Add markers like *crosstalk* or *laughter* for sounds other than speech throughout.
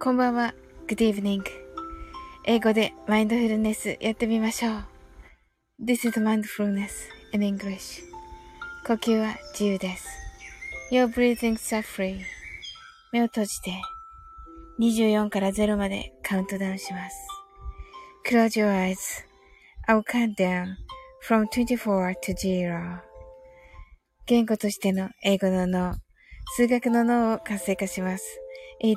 こんばんは。Good evening. 英語でマインドフルネスやってみましょう。This is mindfulness in English. 呼吸は自由です。Your breathing are free. 目を閉じて24から0までカウントダウンします。Close your eyes. I'll count down from 24 to 0. 言語としての英語の脳、数学の脳を活性化します。It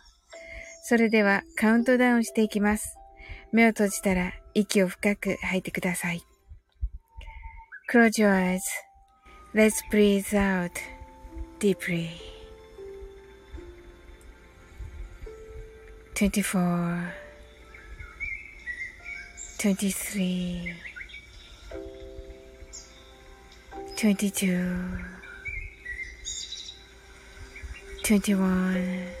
それではカウントダウンしていきます。目を閉じたら息を深く吐いてください。Close your eyes.Let's breathe out deeply. 24 23 22 21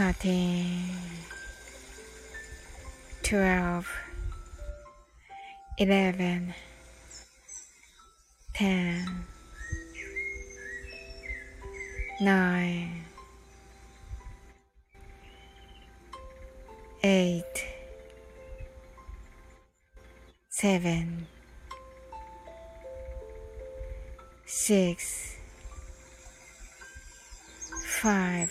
nothing. Twelve, eleven, ten, nine, eight, seven, six, five.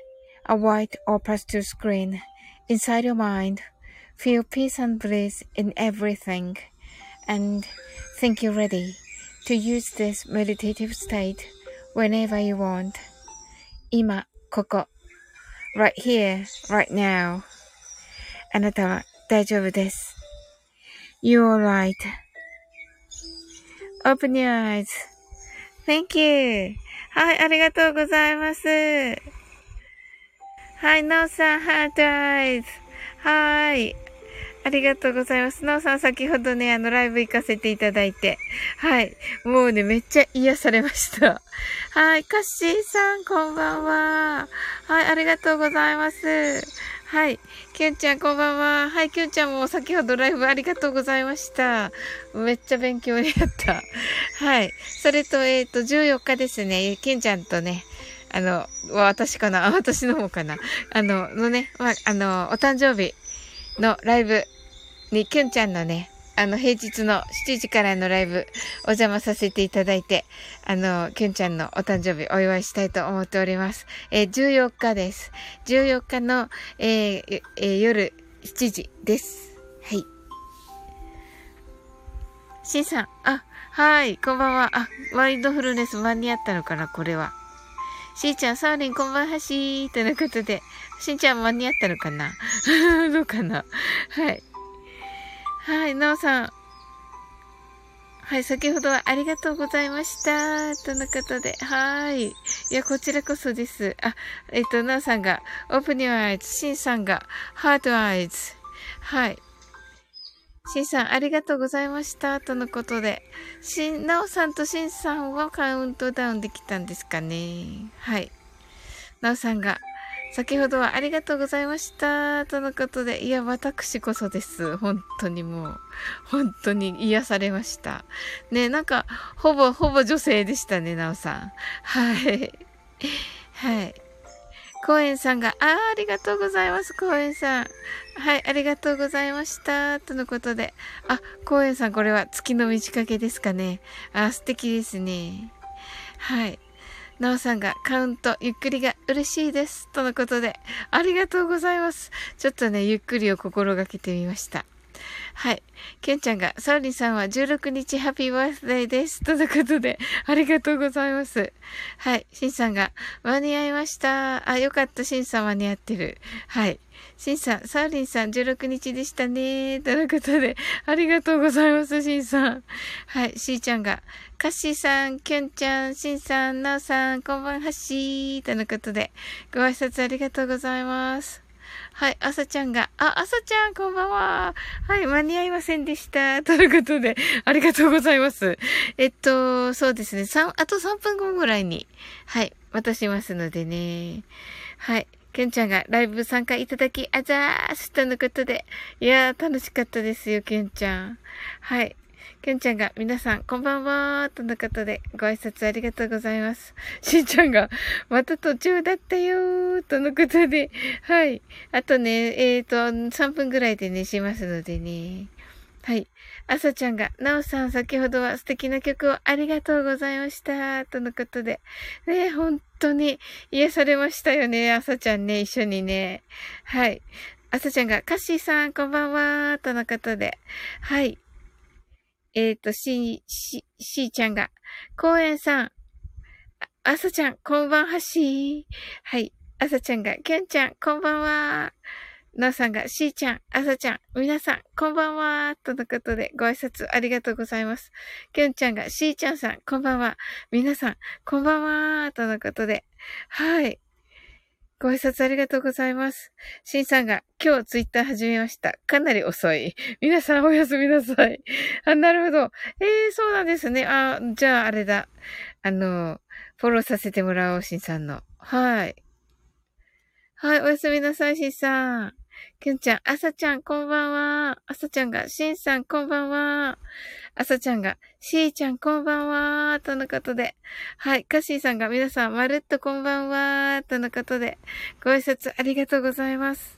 a white or pastel screen inside your mind. Feel peace and bliss in everything. And think you're ready to use this meditative state whenever you want. 今、ここ。right here, right now. あなたは大丈夫です。You're right.Open your eyes.Thank you. はい、ありがとうございます。 はい、なおさん、ハートアイズ。はい。ありがとうございます。なおさん、先ほどね、あの、ライブ行かせていただいて。はい。もうね、めっちゃ癒されました。はい。カッシーさん、こんばんは。はい、ありがとうございます。はい。キュンちゃん、こんばんは。はい、キュンちゃんも先ほどライブありがとうございました。めっちゃ勉強になった。はい。それと、えっ、ー、と、14日ですね、キュンちゃんとね、あの、私かな？*laughs* 私の方かな？あの、のね、まあ、あの、お誕生日のライブに、きゅんちゃんのね、あの、平日の7時からのライブ、お邪魔させていただいて、あの、きゅんちゃんのお誕生日お祝いしたいと思っております。えー、14日です。14日の、えーえー、夜7時です。はい。しんさん、あ、はい、こんばんは。あ、ワインドフルネス間に合ったのかな、これは。しーちゃん、サーリン、こんばんはしー。ということで、しんちゃん間に合ったのかな？*laughs* どうかな？はい。はい、なおさん。はい、先ほどはありがとうございました。とのことで。はい。いや、こちらこそです。あ、えっ、と、なおさんが、オープニュアイズ、しんさんが、ハートアイズ。はい。しんさん、ありがとうございました。とのことで。しん、なおさんとしんさんはカウントダウンできたんですかね。はい。なおさんが、先ほどはありがとうございました。とのことで。いや、私こそです。本当にもう、本当に癒されました。ね、なんか、ほぼ、ほぼ女性でしたね、なおさん。はい。はい。コエンさんが、ああ、ありがとうございます、コエンさん。はい、ありがとうございました。とのことで。あ、コエンさん、これは月の満ち欠けですかね。あ、素敵ですね。はい。なおさんがカウントゆっくりが嬉しいです。とのことで、ありがとうございます。ちょっとね、ゆっくりを心がけてみました。はい。ケンちゃんが、サウリンさんは16日ハッピーバースデーです。とのことで、ありがとうございます。はい。シンさんが、間に合いました。あ、よかった。シンさん間に合ってる。はい。シンさん、サウリンさん16日でしたね。とのことで、ありがとうございます、シンさん。はい。シーちゃんが、カッシーさん、キュンちゃん、シンさん、ナオさん、こんばんはしー。とのことで、ご挨拶ありがとうございます。はい、朝ちゃんが、あ、朝ちゃん、こんばんは。はい、間に合いませんでした。*laughs* ということで、ありがとうございます。えっと、そうですね、三、あと3分後ぐらいに、はい、渡しますのでね。はい。ケンちゃんがライブ参加いただき、あざーすとのことで。いやー、楽しかったですよ、ケンちゃん。はい。ケンちゃんが、皆さん、こんばんはとのことで、ご挨拶ありがとうございます。しんちゃんが、また途中だったよーとのことで、はい。あとね、えっ、ー、と、3分ぐらいでね、しますのでね。はい。あさちゃんが、なおさん、先ほどは素敵な曲をありがとうございました。とのことで。ね、本当に癒されましたよね。あさちゃんね、一緒にね。はい。あさちゃんが、カッシーさん、こんばんは。とのことで。はい。えっ、ー、と、し、し、しーちゃんが、公園さん、あさちゃん、こんばんはしー。はい。あさちゃんが、きゅんちゃん、こんばんはー。なおさんが、しーちゃん、あさちゃん、皆さん、こんばんはー。とのことで、ご挨拶ありがとうございます。きゅんちゃんが、しーちゃんさん、こんばんは。皆さん、こんばんはー。とのことで、はい。ご挨拶ありがとうございます。シンさんが今日ツイッター始めました。かなり遅い。皆さんおやすみなさい。あ、なるほど。えー、そうなんですね。あ、じゃああれだ。あの、フォローさせてもらおう、シンさんの。はい。はい、おやすみなさい、シンさん。きゅんちゃん、あさちゃん、こんばんは。あさちゃんが、しんさん、こんばんは。あさちゃんが、しーちゃん、こんばんはー。とのことで。はい、かしーさんが、皆さん、まるっとこんばんはー。とのことで。ご挨拶ありがとうございます。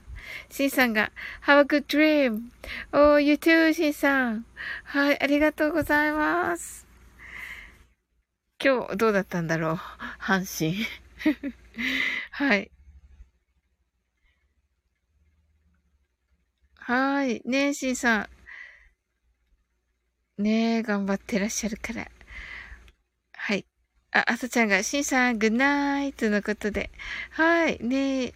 しんさんが、Have a good dream. Oh, you too, しんさん。はい、ありがとうございます。今日、どうだったんだろう？阪神。*laughs* はい。はい。ねえ、しんさん。ねえ、頑張ってらっしゃるから。はい。あ、あさちゃんが、しんさん、グッナイトのことで。はい。ねえ。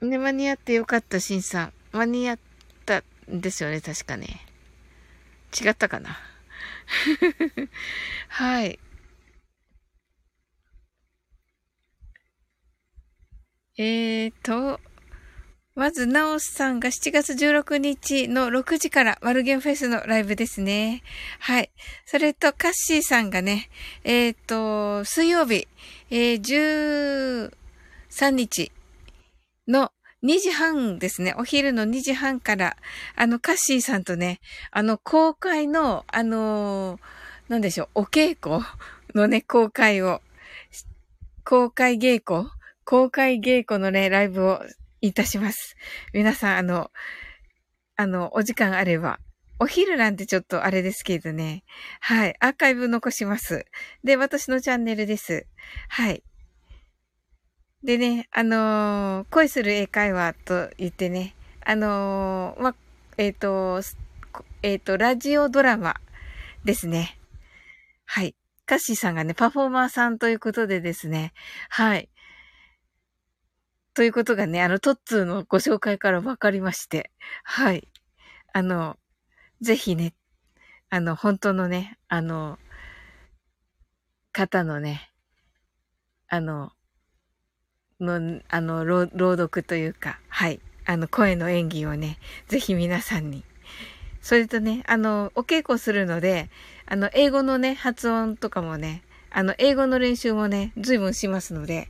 ね、間に合ってよかった、しんさん。間に合ったんですよね、確かね。違ったかな。*laughs* はい。えーと、まず、なおさんが7月16日の6時からマルゲンフェスのライブですね。はい。それと、カッシーさんがね、えっ、ー、と、水曜日、えー、13日の2時半ですね。お昼の2時半から、あの、カッシーさんとね、あの、公開の、あのなんでしょう、お稽古のね、公開を、公開稽古？公開稽古のね、ライブをいたします。皆さん、あの、あの、お時間あれば、お昼なんてちょっとあれですけどね。はい。アーカイブ残します。で、私のチャンネルです。はい。でね、あのー、恋する英会話と言ってね、あのー、ま、えっ、ー、と、えっ、と、ラジオドラマですね。はい。カッシーさんがね、パフォーマーさんということでですね、はい。ということがね、あの、トッツーのご紹介から分かりまして、はい。あの、ぜひね、あの、本当のね、あの、方のね、あの、の、あの、朗読というか、はい。あの、声の演技をね、ぜひ皆さんに。それとね、あの、お稽古するので、あの、英語のね、発音とかもね、あの、英語の練習もね、随分しますので、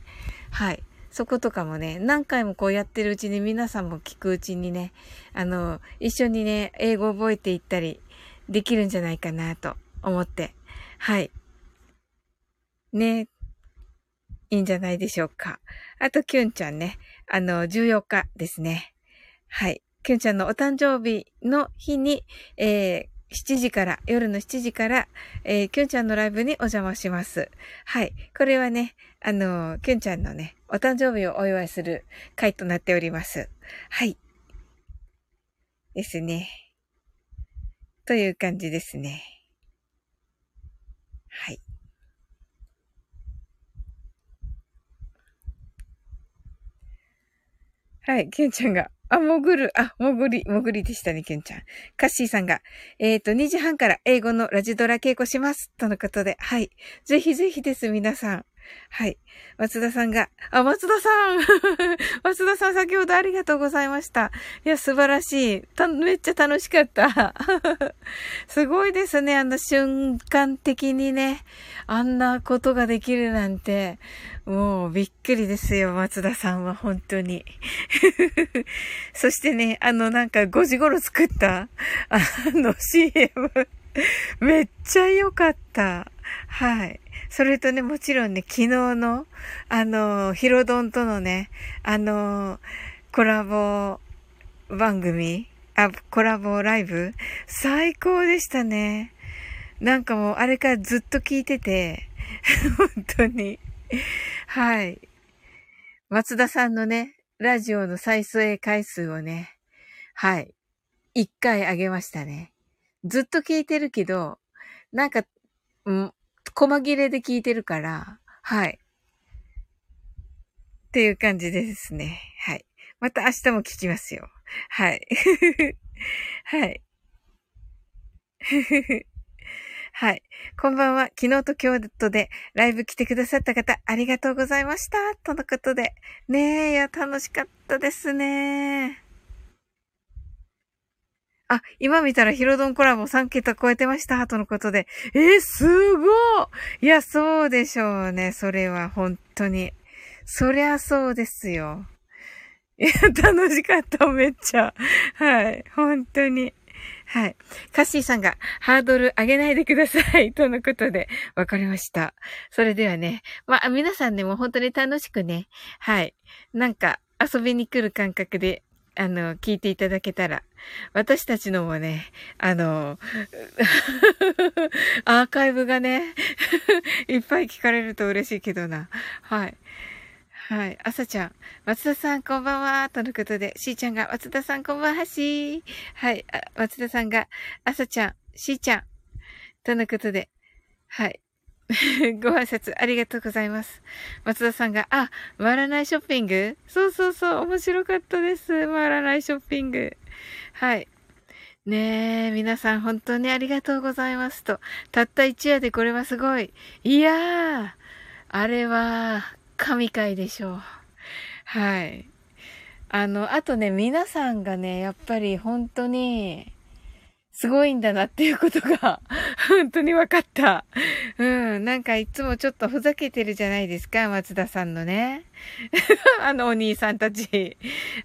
はい。そことかもね、何回もこうやってるうちに皆さんも聞くうちにね、あの、一緒にね、英語覚えていったりできるんじゃないかなと思って、はい。ね、いいんじゃないでしょうか。あと、キュンちゃんね。あの、14日ですね。はい。キュンちゃんのお誕生日の日に、えー、7時から、夜の7時から、えー、キュンちゃんのライブにお邪魔します。はい。これはね、あの、キュンちゃんのね、お誕生日をお祝いする回となっております。はい。ですね。という感じですね。はい。はい、ケンちゃんが、あ、潜る、あ、潜り、潜りでしたね、ケンちゃん。カッシーさんが、えっ、ー、と、2時半から英語のラジドラ稽古します。とのことで、はい。ぜひぜひです、皆さん。はい。松田さんが、あ、松田さん *laughs* 松田さん先ほどありがとうございました。いや、素晴らしい。た、めっちゃ楽しかった。*laughs* すごいですね。あの瞬間的にね、あんなことができるなんて、もうびっくりですよ、松田さんは本当に。*laughs* そしてね、あのなんか5時頃作った、あの CM、めっちゃ良かった。はい。それとね、もちろんね、昨日の、あの、ヒロドンとのね、あの、コラボ番組、あ、コラボライブ、最高でしたね。なんかもう、あれからずっと聞いてて、*laughs* 本当に。はい。松田さんのね、ラジオの再生回数をね、はい。一回上げましたね。ずっと聞いてるけど、なんか、細切れで聞いてるから、はい。っていう感じですね。はい。また明日も聞きますよ。はい。*laughs* はい。*laughs* はい。こんばんは。昨日と今日とでライブ来てくださった方、ありがとうございました。とのことで。ねえ、いや、楽しかったですね。あ、今見たらヒロドンコラボ3桁超えてました。とのことで。えー、すごいいや、そうでしょうね。それは本当に。そりゃそうですよ。いや、楽しかった、めっちゃ。はい。本当に。はい。カッシーさんがハードル上げないでください。とのことで、わかりました。それではね、まあ、皆さんでも本当に楽しくね、はい。なんか遊びに来る感覚で、あの、聞いていただけたら、私たちのもね、あの、*laughs* アーカイブがね、*laughs* いっぱい聞かれると嬉しいけどな。はい。はい。朝ちゃん。松田さん、こんばんは。とのことで、しーちゃんが、松田さん、こんばんはしー。はい。松田さんが、朝ちゃん、しーちゃん。とのことで、はい。*laughs* ご挨拶ありがとうございます。松田さんが、あ、回らないショッピング？そうそうそう、面白かったです。回らないショッピング。はい。ねえ、皆さん本当にありがとうございますと。たった一夜でこれはすごい。いやー、あれは、神回でしょう。はい。あの、あとね、皆さんがね、やっぱり本当に、すごいんだなっていうことが、*laughs* 本当に分かった。うん。なんかいつもちょっとふざけてるじゃないですか、松田さんのね。*laughs* あのお兄さんたち。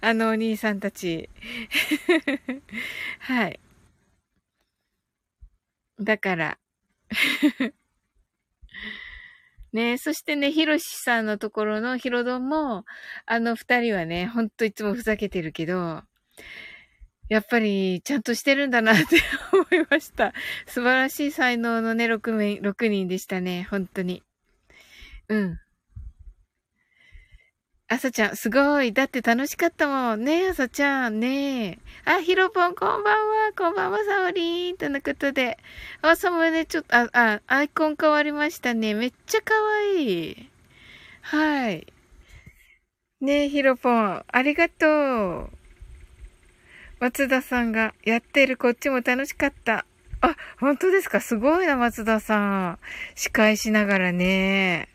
あのお兄さんたち。*laughs* はい。だから、ねそしてね、ひろしさんのところのヒロドンも、あの二人はね、ほんといつもふざけてるけど、やっぱり、ちゃんとしてるんだなって *laughs* 思いました。素晴らしい才能のね、6名、6人でしたね。本当に。うん。あさちゃん、すごい。だって楽しかったもん。ねえ、あさちゃん。ねえ。あ、ひろぽん、こんばんは。こんばんは、さおりん。とのことで。あ、サムネ、ちょっと、あ、あ、アイコン変わりましたね。めっちゃかわいい。はい。ねえ、ヒロポン、ありがとう。松田さんがやってるこっちも楽しかった。あ、本当ですか？すごいな、松田さん。司会しながらね。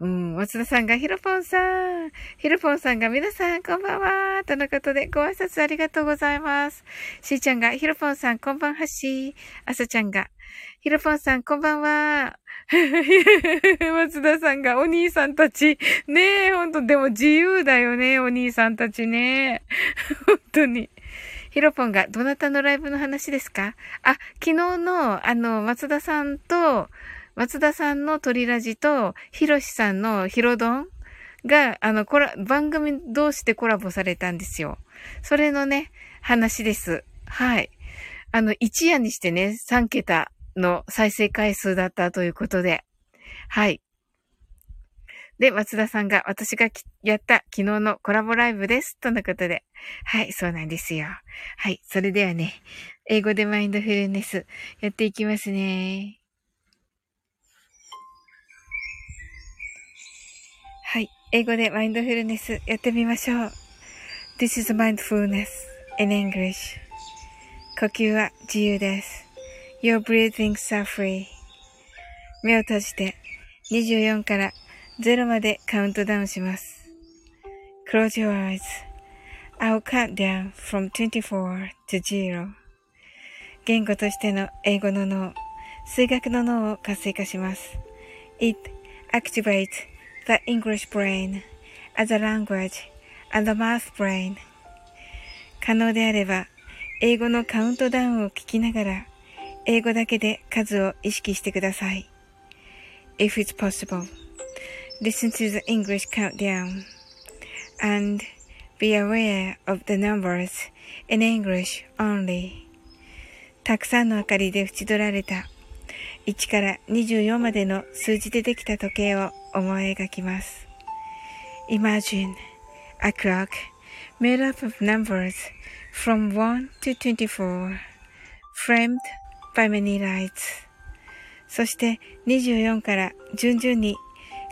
うん、松田さんがヒロポンさん。ヒロポンさんが皆さんこんばんは。とのことでご挨拶ありがとうございます。しーちゃんがヒロポンさんこんばんはし。あさちゃんがヒロポンさんこんばんは。*laughs* 松田さんがお兄さんたち。ねえ、ほんと、でも自由だよね、お兄さんたちね。本当に。ヒロポンが、どなたのライブの話ですか？あ、昨日の、あの、松田さんと、松田さんの鳥ラジと、ヒロシさんのヒロドンが、あの、コラ、番組同士でコラボされたんですよ。それのね、話です。はい。あの、一夜にしてね、3桁の再生回数だったということで。はい。で、松田さんが私がやった昨日のコラボライブです。とのことで。はい、そうなんですよ。はい、それではね、英語でマインドフルネスやっていきますね。はい、英語でマインドフルネスやってみましょう。This is mindfulness in English. 呼吸は自由です。Your breathings are free. 目を閉じて24から0までカウントダウンします。Close your eyes.I'll cut down from 24 to 0. 言語としての英語の脳、数学の脳を活性化します。It activates the English brain as a language and the math brain. 可能であれば、英語のカウントダウンを聞きながら、英語だけで数を意識してください。If it's possible, listen to the English countdown and be aware of the numbers in English only. たくさんの明かりで縁取られた1から24までの数字でできた時計を思い描きます。Imagine a clock made up of numbers from 1 to 24 framed by many lights そして24から順々に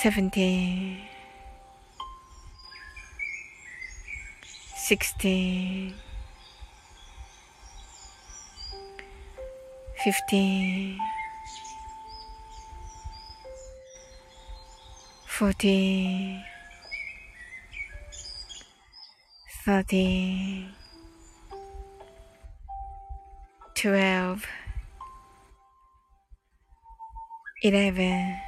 17 16 15 14 13 12 11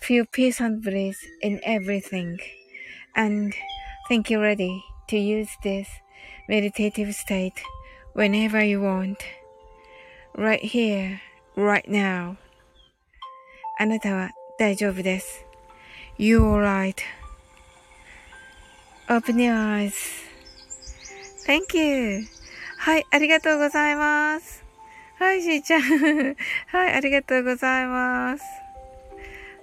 Feel peace and bliss in everything. And think you're ready to use this meditative state whenever you want. Right here, right now. あなたは大丈夫です。You're alright.Open your eyes.Thank you. はい、ありがとうございます。はい、しーちゃん。はい、ありがとうございます。 *laughs*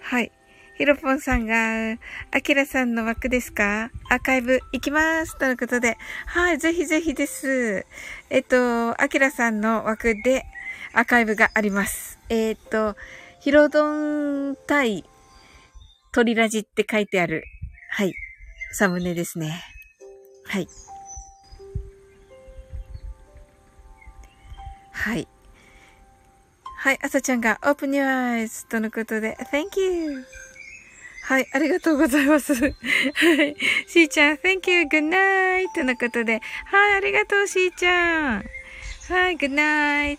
はい。ひろぽんさんが、あきらさんの枠ですか？アーカイブ行きますとのことで。はい、ぜひぜひです。えっと、あきらさんの枠でアーカイブがあります。えっと、ヒロドン対トリラジって書いてある。はい。サムネですね。はい。はい。はい、あさちゃんが Open your eyes とのことで Thank you! はい、ありがとうございます。はい。しーちゃん、Thank you! Good night! とのことではい、ありがとう、しーちゃん。はい、Good night!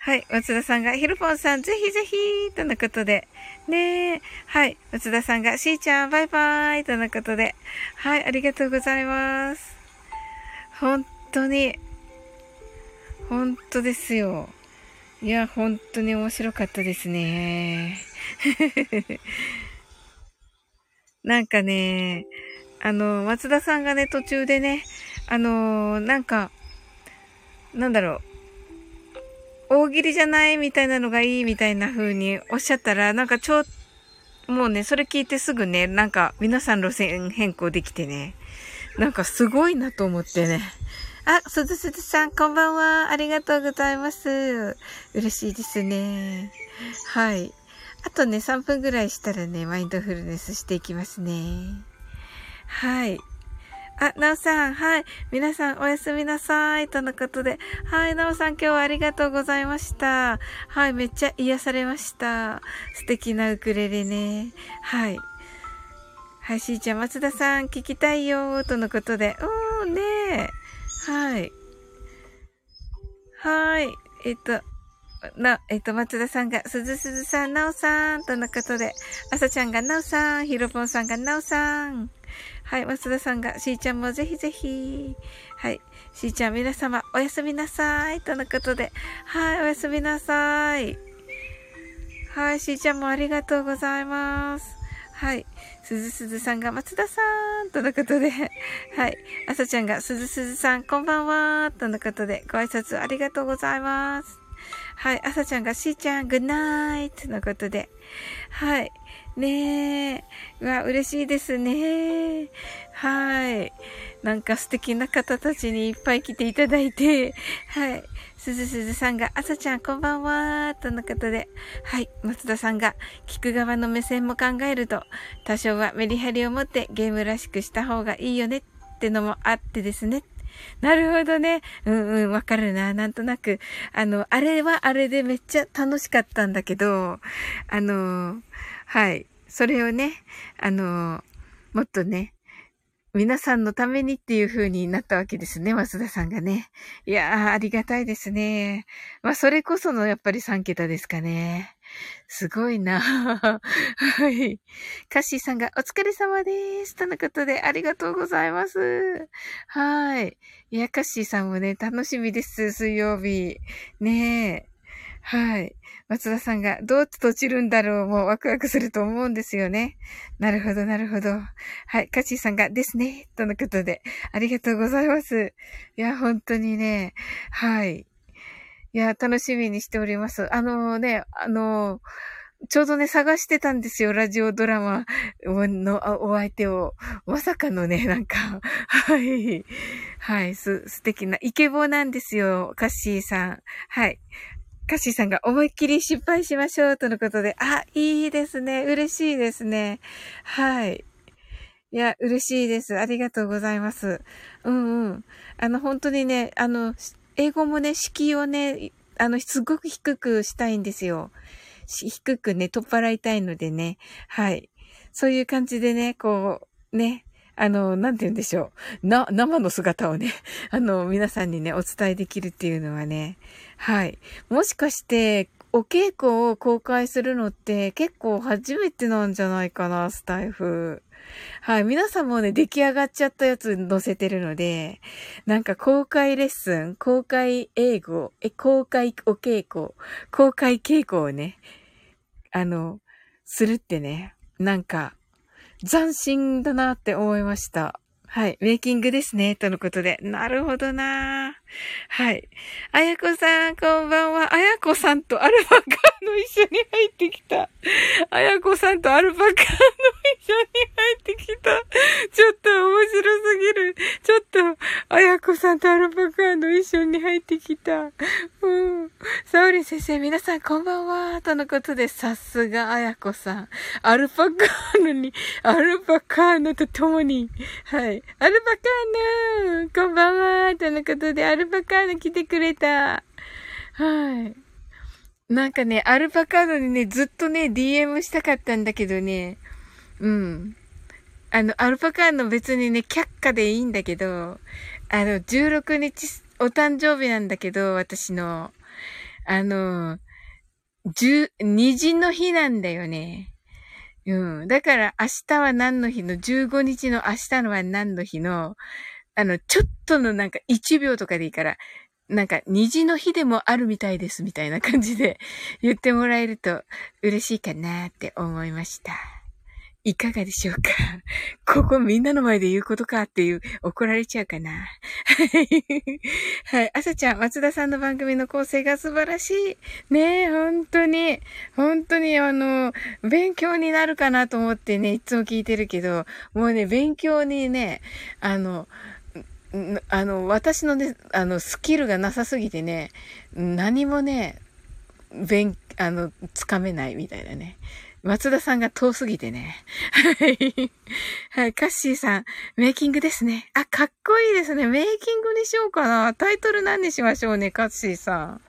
はい。松田さんが、ヒルポンさん、ぜひぜひとのことで。ねえ。はい。松田さんが、しーちゃん、バイバイとのことで。はい。ありがとうございます。本当に、本当ですよ。いや、本当に面白かったですね。*laughs* なんかね、あの、松田さんがね、途中でね、あの、なんか、なんだろう、大喜利じゃないみたいなのがいいみたいな風におっしゃったら、なんかちょ、もうね、それ聞いてすぐね、なんか皆さん路線変更できてね、なんかすごいなと思ってね。あ、すずすずさん、こんばんは。ありがとうございます。嬉しいですね。はい。あとね、3分ぐらいしたらね、マインドフルネスしていきますね。はい。あ、なおさん、はい。皆さん、おやすみなさい。とのことで。はい、なおさん、今日はありがとうございました。はい、めっちゃ癒されました。素敵なウクレレね。はい。はい、しーちゃん、松田さん、聞きたいよ。とのことで。うーん、ねえ。はい。はい。えっと、な、えっと、松田さんが、すずすずさん、なおさん、とのことで、あさちゃんがなおさん、ひろぽんさんがなおさん。はい、松田さんが、しーちゃんもぜひぜひ。はい、しーちゃん皆様、おやすみなさい、とのことで。はい、おやすみなさい。はい、しーちゃんもありがとうございます。はい。すずすずさんが松田さんとのことで、*laughs* はい。あさちゃんがすずすずさんこんばんはとのことで、ご挨拶ありがとうございます。はい。あさちゃんがしーちゃんグッナイトのことで、はい。ねえ。うわ、嬉しいですね。はい。なんか素敵な方たちにいっぱい来ていただいて、はい。すずすずさんが、あさちゃんこんばんは、とのことで、はい、松田さんが、聞く側の目線も考えると、多少はメリハリを持ってゲームらしくした方がいいよねってのもあってですね。なるほどね。うんうん、わかるな。なんとなく。あの、あれはあれでめっちゃ楽しかったんだけど、あの、はい。それをね、あの、もっとね、皆さんのためにっていう風になったわけですね、増田さんがね。いやー、ありがたいですね。まあ、それこそのやっぱり3桁ですかね。すごいなはい。カッシーさんがお疲れ様です。とのことでありがとうございます。はい。いや、カッシーさんもね、楽しみです。水曜日。ねえ。はい。松田さんがどうって閉じるんだろうもうワクワクすると思うんですよね。なるほど、なるほど。はい。カチーさんがですね。とのことで、ありがとうございます。いや、本当にね、はい。いや、楽しみにしております。あのね、あのちょうどね、探してたんですよ。ラジオドラマのお相手を。まさかのね、なんか、はい。はい、す、素敵な、イケボなんですよ。カッシーさん。はい。カッシーさんが思いっきり失敗しましょうとのことで、あ、いいですね。嬉しいですね。はい。いや、嬉しいです。ありがとうございます。うんうん。あの、本当にね、あの、英語もね、敷居をね、あの、すごく低くしたいんですよ。低くね、取っ払いたいのでね。はい。そういう感じでね、こう、ね、あの、なんて言うんでしょう。な、生の姿をね、*laughs* あの、皆さんにね、お伝えできるっていうのはね、はい。もしかして、お稽古を公開するのって結構初めてなんじゃないかな、スタイフ。はい。皆さんもね、出来上がっちゃったやつ載せてるので、なんか公開レッスン、公開英語、え、公開お稽古、公開稽古をね、あの、するってね、なんか、斬新だなって思いました。はい。メイキングですね。とのことで。なるほどなはい。あやこさん、こんばんは。あやこさんとアルパカの一緒に入ってきた。あやこさんとアルパカの一緒に入ってきた。ちょっと面白すぎる。ちょっと、あやこさんとアルパカの一緒に入ってきた。うん。サオリン先生、皆さんこんばんは。とのことで、さすがあやこさん。アルパカーノに、アルパカーノと共に、はい。アルパカーノこんばんはとのことで、アルパカーノ来てくれた。はい。なんかね、アルパカーノにね、ずっとね、DM したかったんだけどね、うん。あの、アルパカーノ別にね、却下でいいんだけど、あの、16日、お誕生日なんだけど、私の、あの、十、虹の日なんだよね。うん。だから明日は何の日の、15日の明日のは何の日の、あの、ちょっとのなんか1秒とかでいいから、なんか虹の日でもあるみたいですみたいな感じで言ってもらえると嬉しいかなって思いました。いかがでしょうか？*laughs* ここみんなの前で言うことかっていう怒られちゃうかな？はい。はい。朝ちゃん、松田さんの番組の構成が素晴らしい。ねえ、本当に、本当にあの、勉強になるかなと思ってね、いつも聞いてるけど、もうね、勉強にね、あの、あの、私のね、あの、スキルがなさすぎてね、何もね、勉、あの、つかめないみたいなね。松田さんが遠すぎてね。はい。はい。カッシーさん、メイキングですね。あ、かっこいいですね。メイキングにしようかな。タイトル何にしましょうね、カッシーさん。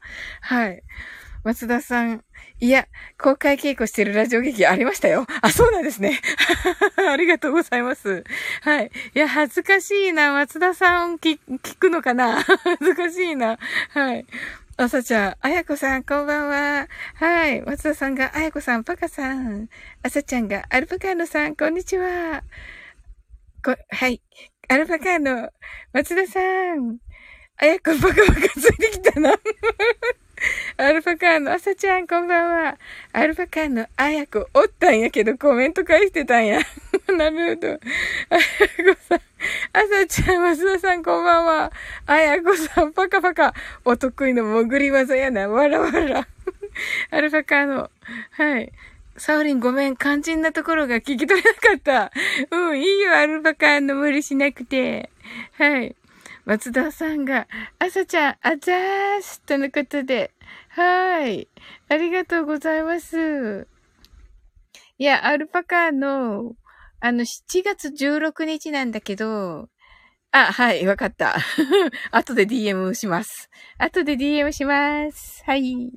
はい。松田さん、いや、公開稽古してるラジオ劇ありましたよ。あ、そうなんですね。*laughs* ありがとうございます。はい。いや、恥ずかしいな。松田さん聞くのかな *laughs* 恥ずかしいな。はい。あさちゃん、あやこさん、こんばんは。はい。松田さんが、あやこさん、パカさん。あさちゃんが、アルパカーノさん、こんにちは。こ、はい。アルパカーノ、松田さん。あやこ、パカパカついてきたな。アルパカーノ、あさちゃん、こんばんは。アルパカーノ、あやこ、おったんやけど、コメント返してたんや。*laughs* なるほど。あやこさん、あさちゃん、増田さん、こんばんは。あやこさん、パカパカ。お得意の潜り技やな。わらわら。アルパカーノ。はい。サオリンごめん、肝心なところが聞き取れなかった。うん、いいよ、アルパカーノ無理しなくて。はい。松田さんが、あさちゃん、あざーすとのことで。はい。ありがとうございます。いや、アルパカの、あの、7月16日なんだけど、あ、はい、わかった。*laughs* 後で DM します。後で DM します。はい。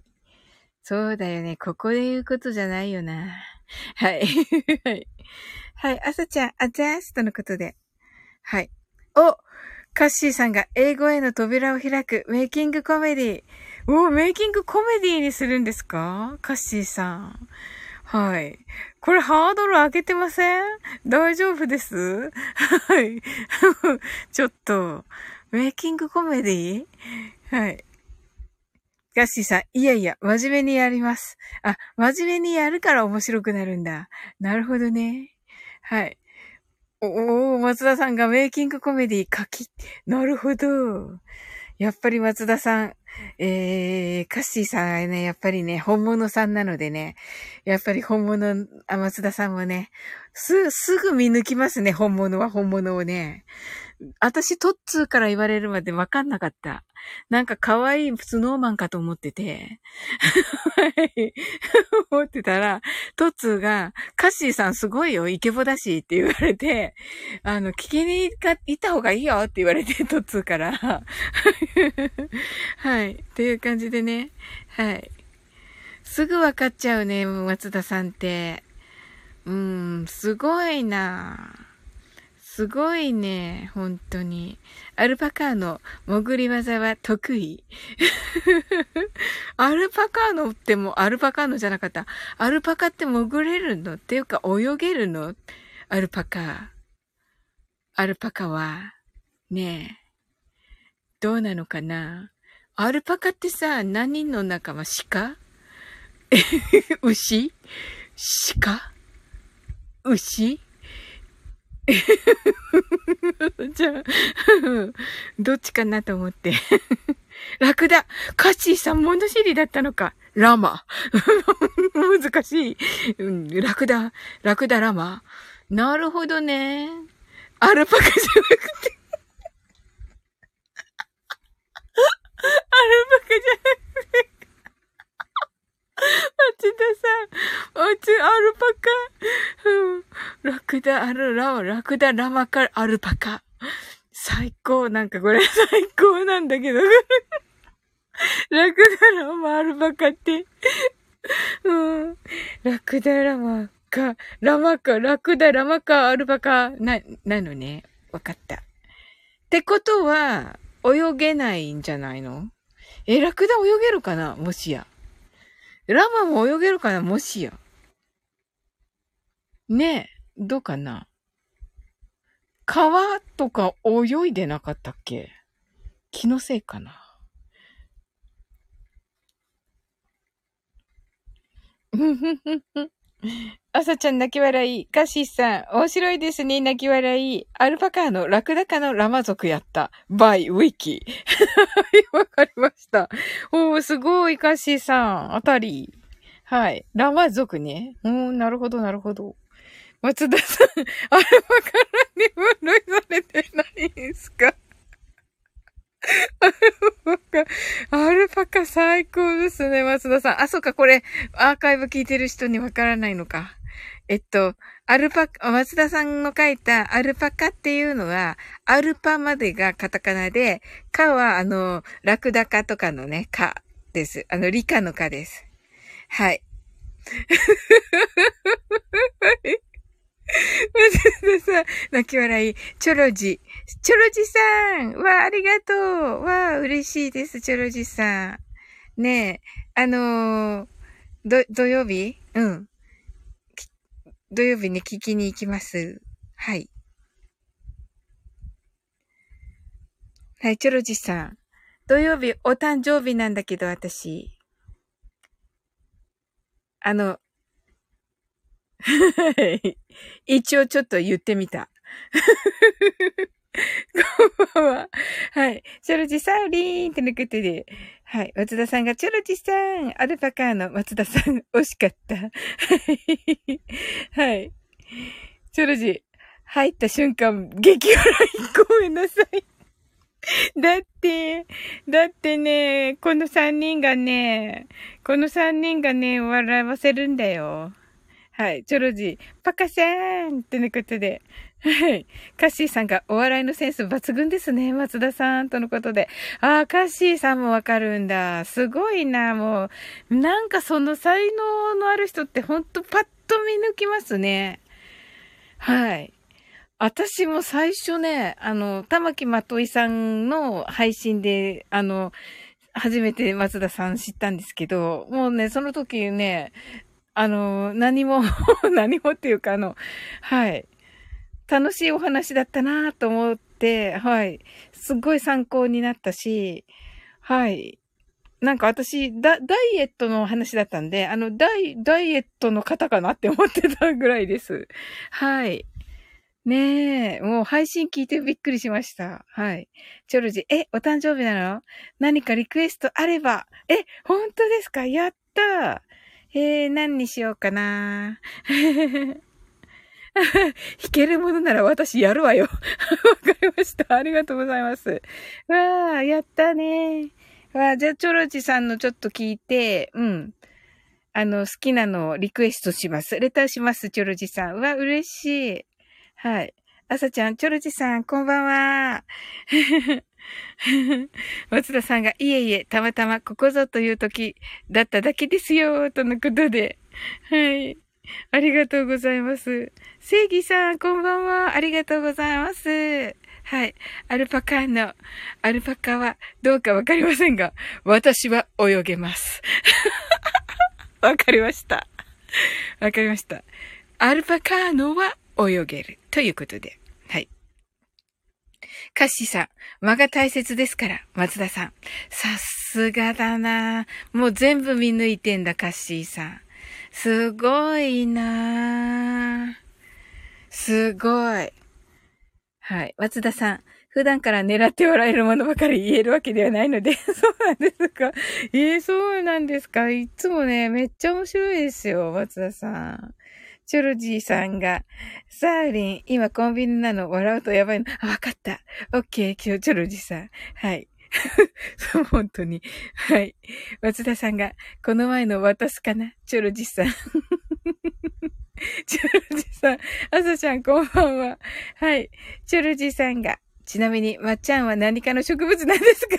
そうだよね。ここで言うことじゃないよな。はい。*laughs* はい。はい、朝ちゃん、あざーすとのことで。はい。おカッシーさんが英語への扉を開くメイキングコメディ。おメイキングコメディにするんですか？カッシーさん。はい。これハードル上げてません？大丈夫です？はい。*laughs* ちょっと、メイキングコメディはい。ガッシーさん、いやいや、真面目にやります。あ、真面目にやるから面白くなるんだ。なるほどね。はい。おお、松田さんがメイキングコメディ書き。なるほど。やっぱり松田さん、えー、カッシーさんはね、やっぱりね、本物さんなのでね、やっぱり本物、あ、松田さんもね、す、すぐ見抜きますね、本物は本物をね。私、トッツーから言われるまでわかんなかった。なんか可愛いスノーマンかと思ってて。はい。*laughs* 思ってたら、トッツーが、カッシーさんすごいよ、イケボだしって言われて、あの、聞きに行った方がいいよって言われて、トッツーから。*laughs* はい。っていう感じでね。はい。すぐわかっちゃうね、松田さんって。うーん、すごいなぁすごいね。本当に。アルパカーの潜り技は得意。*laughs* アルパカーのっても、アルパカーのじゃなかった。アルパカって潜れるの？っていうか泳げるの？アルパカ。アルパカは、ねえ、どうなのかな？アルパカってさ、何人の仲間？鹿？*laughs* 牛？鹿？牛？*laughs* じゃあ、*laughs* どっちかなと思って。*laughs* ラクダカッシーさん物知りだったのか。ラマ。難しい。うん、ラクダ、ラクダラマ。なるほどね。アルパカじゃなくて。アルパカじゃなくて。町田さん、おち、アルパカ。うん。ラクダ、アルラ、ラクダ、ラマカ、アルパカ。最高。なんかこれ *laughs* 最高なんだけど。*laughs* ラクダ、ラマ、アルパカって。うん。ラクダ、ラマか、ラマか、ラクダ、ラマか、アルパカ、な、なのね。わかった。ってことは、泳げないんじゃないの？え、ラクダ泳げるかな？もしや。ラマも泳げるかなもしや。ねえ、どうかな川とか泳いでなかったっけ？気のせいかなふふふふ。あさちゃん泣き笑い。カシーさん、面白いですね、泣き笑い。アルパカーのラクダカのラマ族やった。バイ、ウィキ。わかりました。おー、すごい、カシーさん。あたり。はい。ラマ族ね。うん、なるほど、なるほど。松田さん、*laughs* アルパカに分類されてないんすか？アルパカ、アルパカ最高ですね、松田さん。あ、そっか、これ、アーカイブ聞いてる人にわからないのか。えっと、アルパカ、松田さんの書いたアルパカっていうのは、アルパまでがカタカナで、カはあの、ラクダカとかのね、カです。あの、理科のカです。はい。*laughs* 松田さ、泣き笑い。チョロジ。チョロジさんわあ、りがとうわあ、嬉しいです、チョロジさん。ねえ、あのー、ど、土曜日？うん。土曜日に聞きに行きます。はい。はい、チョロジさん。土曜日お誕生日なんだけど、私。あの、一応ちょっと言ってみた。こんばんは。はい。チョロジサウリーンって抜けてで。はい。松田さんが、チョロジさん、アルパカーの松田さん、惜しかった。はい。はい。チョロジ、入った瞬間、激笑い。ごめんなさい。だって、だってね、この三人がね、この三人がね、笑わせるんだよ。はい。チョロジー、パカセーンってのことで。はい。カッシーさんがお笑いのセンス抜群ですね。松田さんとのことで。ああ、カッシーさんもわかるんだ。すごいな、もう。なんかその才能のある人ってほんとパッと見抜きますね。はい。私も最初ね、あの、玉木まといさんの配信で、あの、初めて松田さん知ったんですけど、もうね、その時ね、あの、何も *laughs* 何もっていうか、あの、はい。楽しいお話だったなと思って、はい。すっごい参考になったし、はい。なんか私、ダ、ダイエットの話だったんで、あの、ダイ、ダイエットの方かなって思ってたぐらいです。はい。ねえ、もう配信聞いてびっくりしました。はい。チョルジ、え、お誕生日なの？何かリクエストあれば。え、本当ですか？やったえー、何にしようかな *laughs* 弾けるものなら私やるわよ。*laughs* わかりました。ありがとうございます。わあ、やったね。わあ、じゃあ、チョロチさんのちょっと聞いて、うん。あの、好きなのをリクエストします。レターします、チョロチさん。うわ、嬉しい。はい。あさちゃん、チョロチさん、こんばんは。*laughs* 松田さんが、いえいえ、たまたまここぞという時だっただけですよ、とのことで。はい。ありがとうございます。正義さん、こんばんは。ありがとうございます。はい。アルパカの、アルパカはどうかわかりませんが、私は泳げます。*laughs* わかりました。わかりました。アルパカーノは泳げる。ということで。カッシーさん、間が大切ですから、松田さん。さすがだなもう全部見抜いてんだ、カッシーさん。すごいなすごい。はい。松田さん。普段から狙って笑えるものばかり言えるわけではないので、*laughs* そうなんですか。ええー、そうなんですか。いつもね、めっちゃ面白いですよ、松田さん。チョロジーさんが、サーリン、今コンビニなの、笑うとやばいの。あ、わかった。オッケー、今日チョロジーさん。はい。*laughs* 本当に。はい。松田さんが、この前の渡すかな？チョロジーさん。チョロジーさん、あさちゃんこんばんは。はい。チョロジーさんが、ちなみに、まっちゃんは何かの植物なんですか？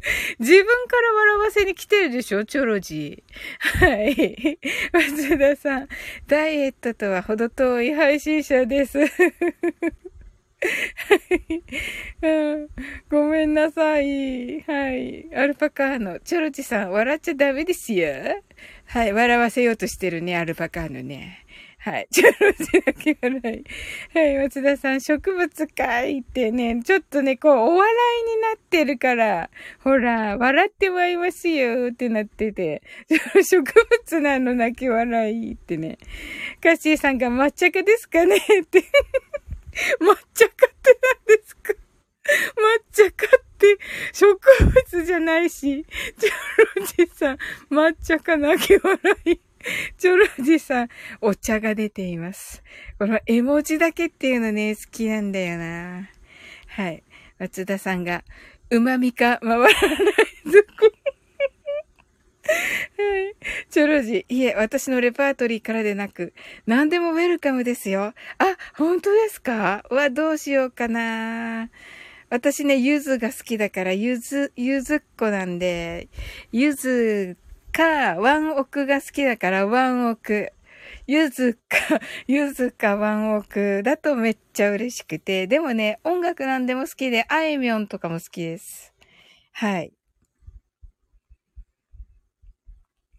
*laughs* 自分から笑わせに来てるでしょ？チョロジー。はい。松田さん、ダイエットとは程遠い配信者です。はい、うんごめんなさい。はい。アルパカーノ。チョロチさん、笑っちゃダメですよ。はい。笑わせようとしてるね、アルパカーノね。はい。*laughs* チョロジだけ笑い。はい。松田さん、植物かいってね、ちょっとね、こう、お笑いになってるから、ほら、笑ってまいますよってなってて、*laughs* 植物なの泣き笑いってね。カッシーさんが抹茶かですかね？って *laughs* 抹茶かって何ですか？抹茶かって植物じゃないし、チョロジさん、抹茶か泣き笑い。*laughs* チョロジさん、お茶が出ています。この絵文字だけっていうのね、好きなんだよな。はい。松田さんが、旨味か回らない族。*laughs* はい。チョロジ。いえ、私のレパートリーからでなく、何でもウェルカムですよ。あ、本当ですか？わ、どうしようかな。私ね、ゆずが好きだから、ゆず、ゆずっ子なんで、ゆずか、ワンオクが好きだから、ワンオク。ゆずか、*laughs* ゆずかワンオクだとめっちゃ嬉しくて。でもね、音楽なんでも好きで、あいみょんとかも好きです。はい。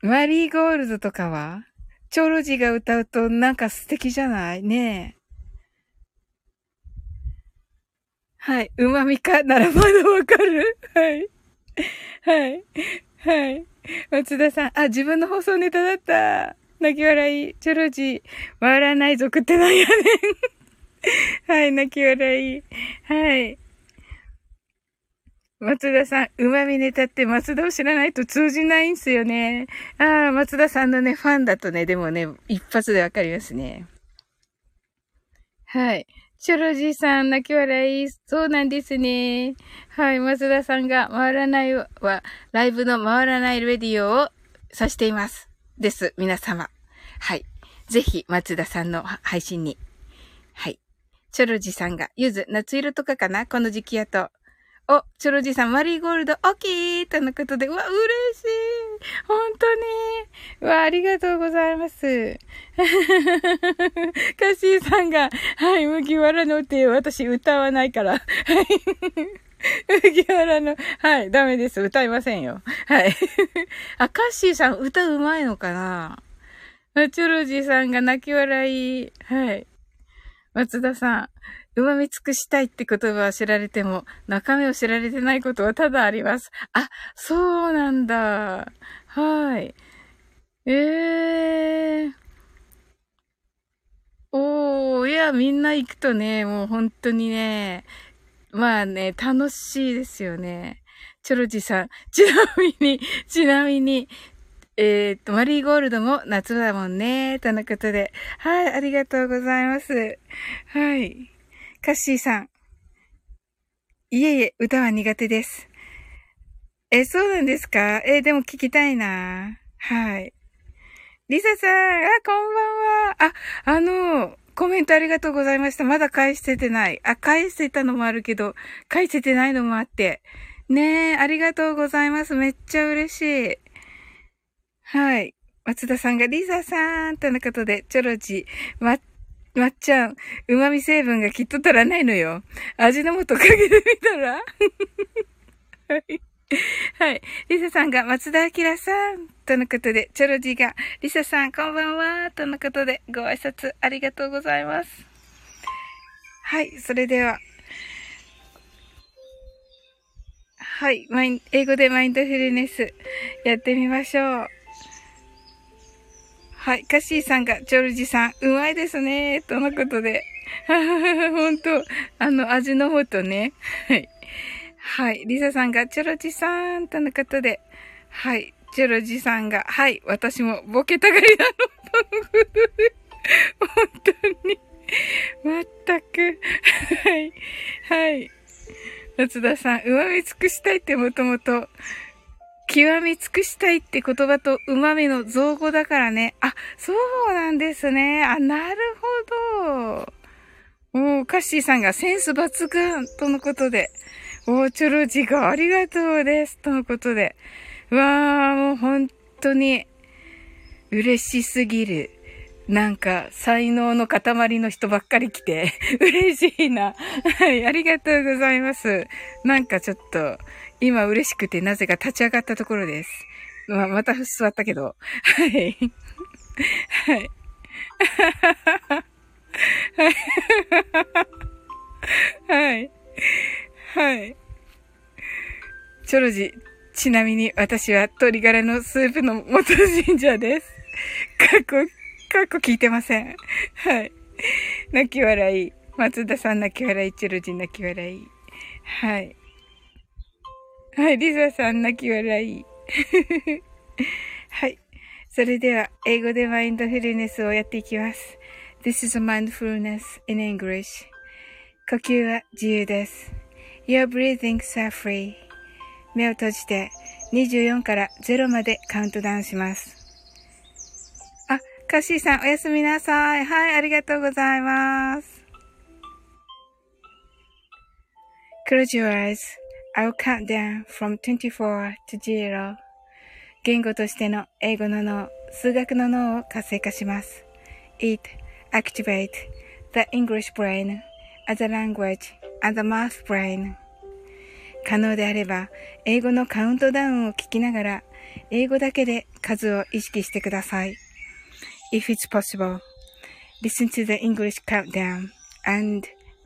マリーゴールドとかはチョロジが歌うとなんか素敵じゃない？ねえ。はい。旨味か？ならまだわかる？はい。はい。はい。*laughs* 松田さん。あ、自分の放送ネタだった。泣き笑い。チョロジ笑わない族ってなんやねん。*laughs* はい。泣き笑い。はい。松田さん、旨味ネタって松田を知らないと通じないんすよね。ああ、松田さんのね、ファンだとね、でもね、一発でわかりますね。はい。チョロジーさん、泣き笑い。そうなんですね。はい。松田さんが回らないは、ライブの回らないレディオを指しています。です。皆様。はい。ぜひ、松田さんの配信に。はい。チョロジーさんが、ゆず、夏色とかかな？この時期やと。お、チョロジーさん、マリーゴールド、オッケーとのことで、うわ、嬉しい本当にうわ、ありがとうございます。*laughs* カッシーさんが、はい、麦わらの手、私歌わないから。はい。麦わらの、はい、ダメです。歌いませんよ。はい。あ、カッシーさん、歌うまいのかなチョロジーさんが泣き笑い。はい。松田さん、旨味尽くしたいって言葉は知られても、中身を知られてないことはただあります。あ、そうなんだ。はい。ええー。おー、いや、みんな行くとね、もう本当にね、まあね、楽しいですよね。チョロジさん。ちなみに、ちなみに、えー、っと、マリーゴールドも夏だもんね、とのことで。はい、ありがとうございます。はい。カッシーさん。いえいえ、歌は苦手です。え、そうなんですか？え、でも聞きたいな。はい。リサさん、あ、こんばんは。あ、あの、コメントありがとうございました。まだ返せてない。あ、返せたのもあるけど、返せてないのもあって。ねえ、ありがとうございます。めっちゃ嬉しい。はい。松田さんがリサさんとのことで、チョロジ、ま、まっちゃん、旨味成分がきっと足らないのよ。味の素かけてみたら？*laughs* はい。はい。リサさんが松田明さんとのことで、チョロジーがリサさんこんばんはとのことで、ご挨拶ありがとうございます。はい。それでは、はい。マイン、英語でマインドフルネスやってみましょう。はい。カッシーさんが、チョルジさん、うまいですね。とのことで。ほんと、あの、味の方とね。はい。はい。リサさんが、チョロジさん、とのことで。はい。チョロジさんが、はい。私もボケたがりなの、とのことで。本当に。まったく。はい。はい。松田さん、旨味尽くしたいってもともと、極み尽くしたいって言葉と旨味の造語だからね。あ、そうなんですね。あ、なるほど。おーカッシーさんがセンス抜群とのことで。おーチョロジがありがとうです。とのことで。わー、もう本当に嬉しすぎる。なんか、才能の塊の人ばっかり来て、嬉しいな。はい、ありがとうございます。なんかちょっと、今嬉しくてなぜか立ち上がったところです。まあまた座ったけど。はい。はい。はい。はい。チョロジ、ちなみに私は鶏ガラのスープの元神社です。過去かっこ聞いてません。はい。泣き笑い。松田さん泣き笑い。チェルジ泣き笑い。はい。はい。リザさん泣き笑い。*laughs* はい。それでは、英語でマインドフルネスをやっていきます。This is mindfulness in English. 呼吸は自由です。Your breathings are free. 目を閉じて24から0までカウントダウンします。あカッシーさん、おやすみなさい。はい、ありがとうございます。Close your eyes. I'll count down from 24 to 0. 言語としての英語の脳、数学の脳を活性化します。It activate the English brain as a language and the math brain. 可能であれば、英語のカウントダウンを聞きながら、英語だけで数を意識してください。If it's possible, listen to the English countdown and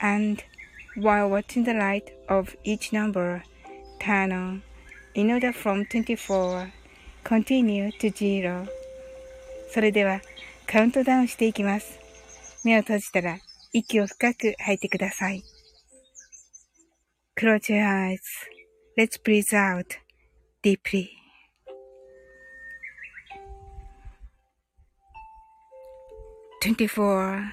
And while watching the light of each number turn on in order from 24 continue to zero それではカウントダウンしていきます。目を閉じたら息を深く吐いてください。Close your eyes. Let's breathe out deeply. 24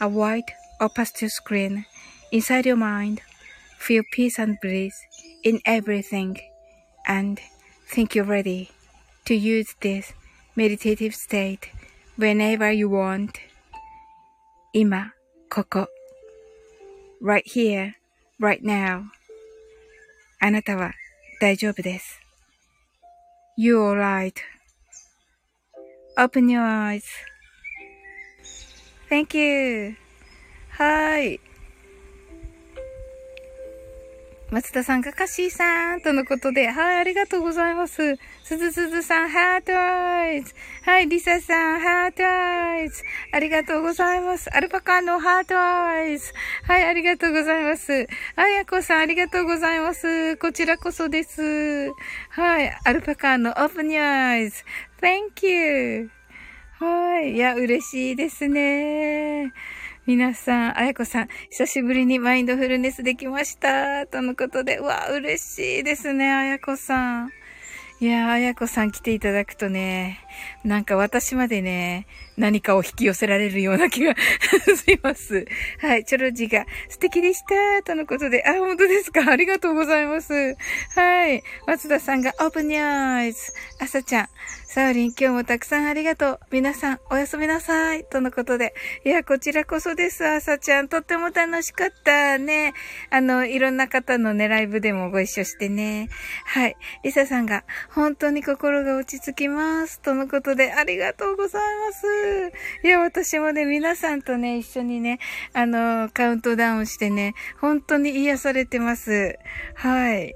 a white or pastel screen inside your mind. Feel peace and bliss in everything and think you're ready to use this meditative state whenever you want. 今、ここ。right here, right now. あなたは大丈夫です。You're alright.Open your Thank you. はい。松田さんがカッシーさんとのことで、はい、ありがとうございます。すずすずさん、 heart eyes。はい、リサさん、 heart eyes。ありがとうございます。アルパカの heart eyes。はい、ありがとうございます。あやこさん、ありがとうございます。こちらこそです。はい、アルパカの open eyes。Thank you. はい、いや、嬉しいですね。皆さん、あやこさん、久しぶりにマインドフルネスできました。とのことで、うわ、嬉しいですね、あやこさん。いや、あやこさん来ていただくとね、なんか私までね、何かを引き寄せられるような気が *laughs* します。はい、チョロジが素敵でした。とのことで、あ、本当ですか？ありがとうございます。はい。松田さんがオープンニャーイズ。あさちゃん、サウリン、今日もたくさんありがとう。皆さん、おやすみなさい。とのことで。いや、こちらこそです、あさちゃん。とっても楽しかったね。あの、いろんな方のね、ライブでもご一緒してね。はい。リサさんが、本当に心が落ち着きます。とのことで、ありがとうございます。いや、私もね、皆さんとね、一緒にね、あの、カウントダウンしてね、本当に癒されてます。はい。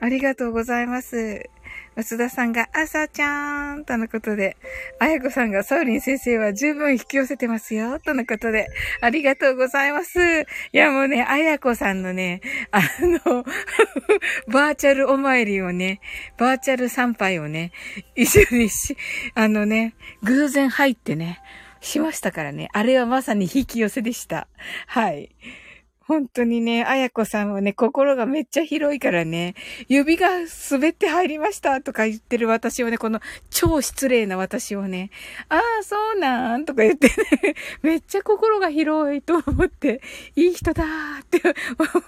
ありがとうございます。松田さんが、朝ちゃーんとのことで、あやこさんが、サウリン先生は十分引き寄せてますよとのことで、ありがとうございます。いや、もうね、あやこさんのね、あの *laughs* バーチャルお参りをね、バーチャル参拝をね、一緒にし、あのね、偶然入ってね、しましたからね。あれはまさに引き寄せでした。はい。本当にね、あやこさんはね、心がめっちゃ広いからね、指が滑って入りましたとか言ってる私をね、この超失礼な私をね、ああ、そうなんとか言ってね、*laughs* めっちゃ心が広いと思って、いい人だーって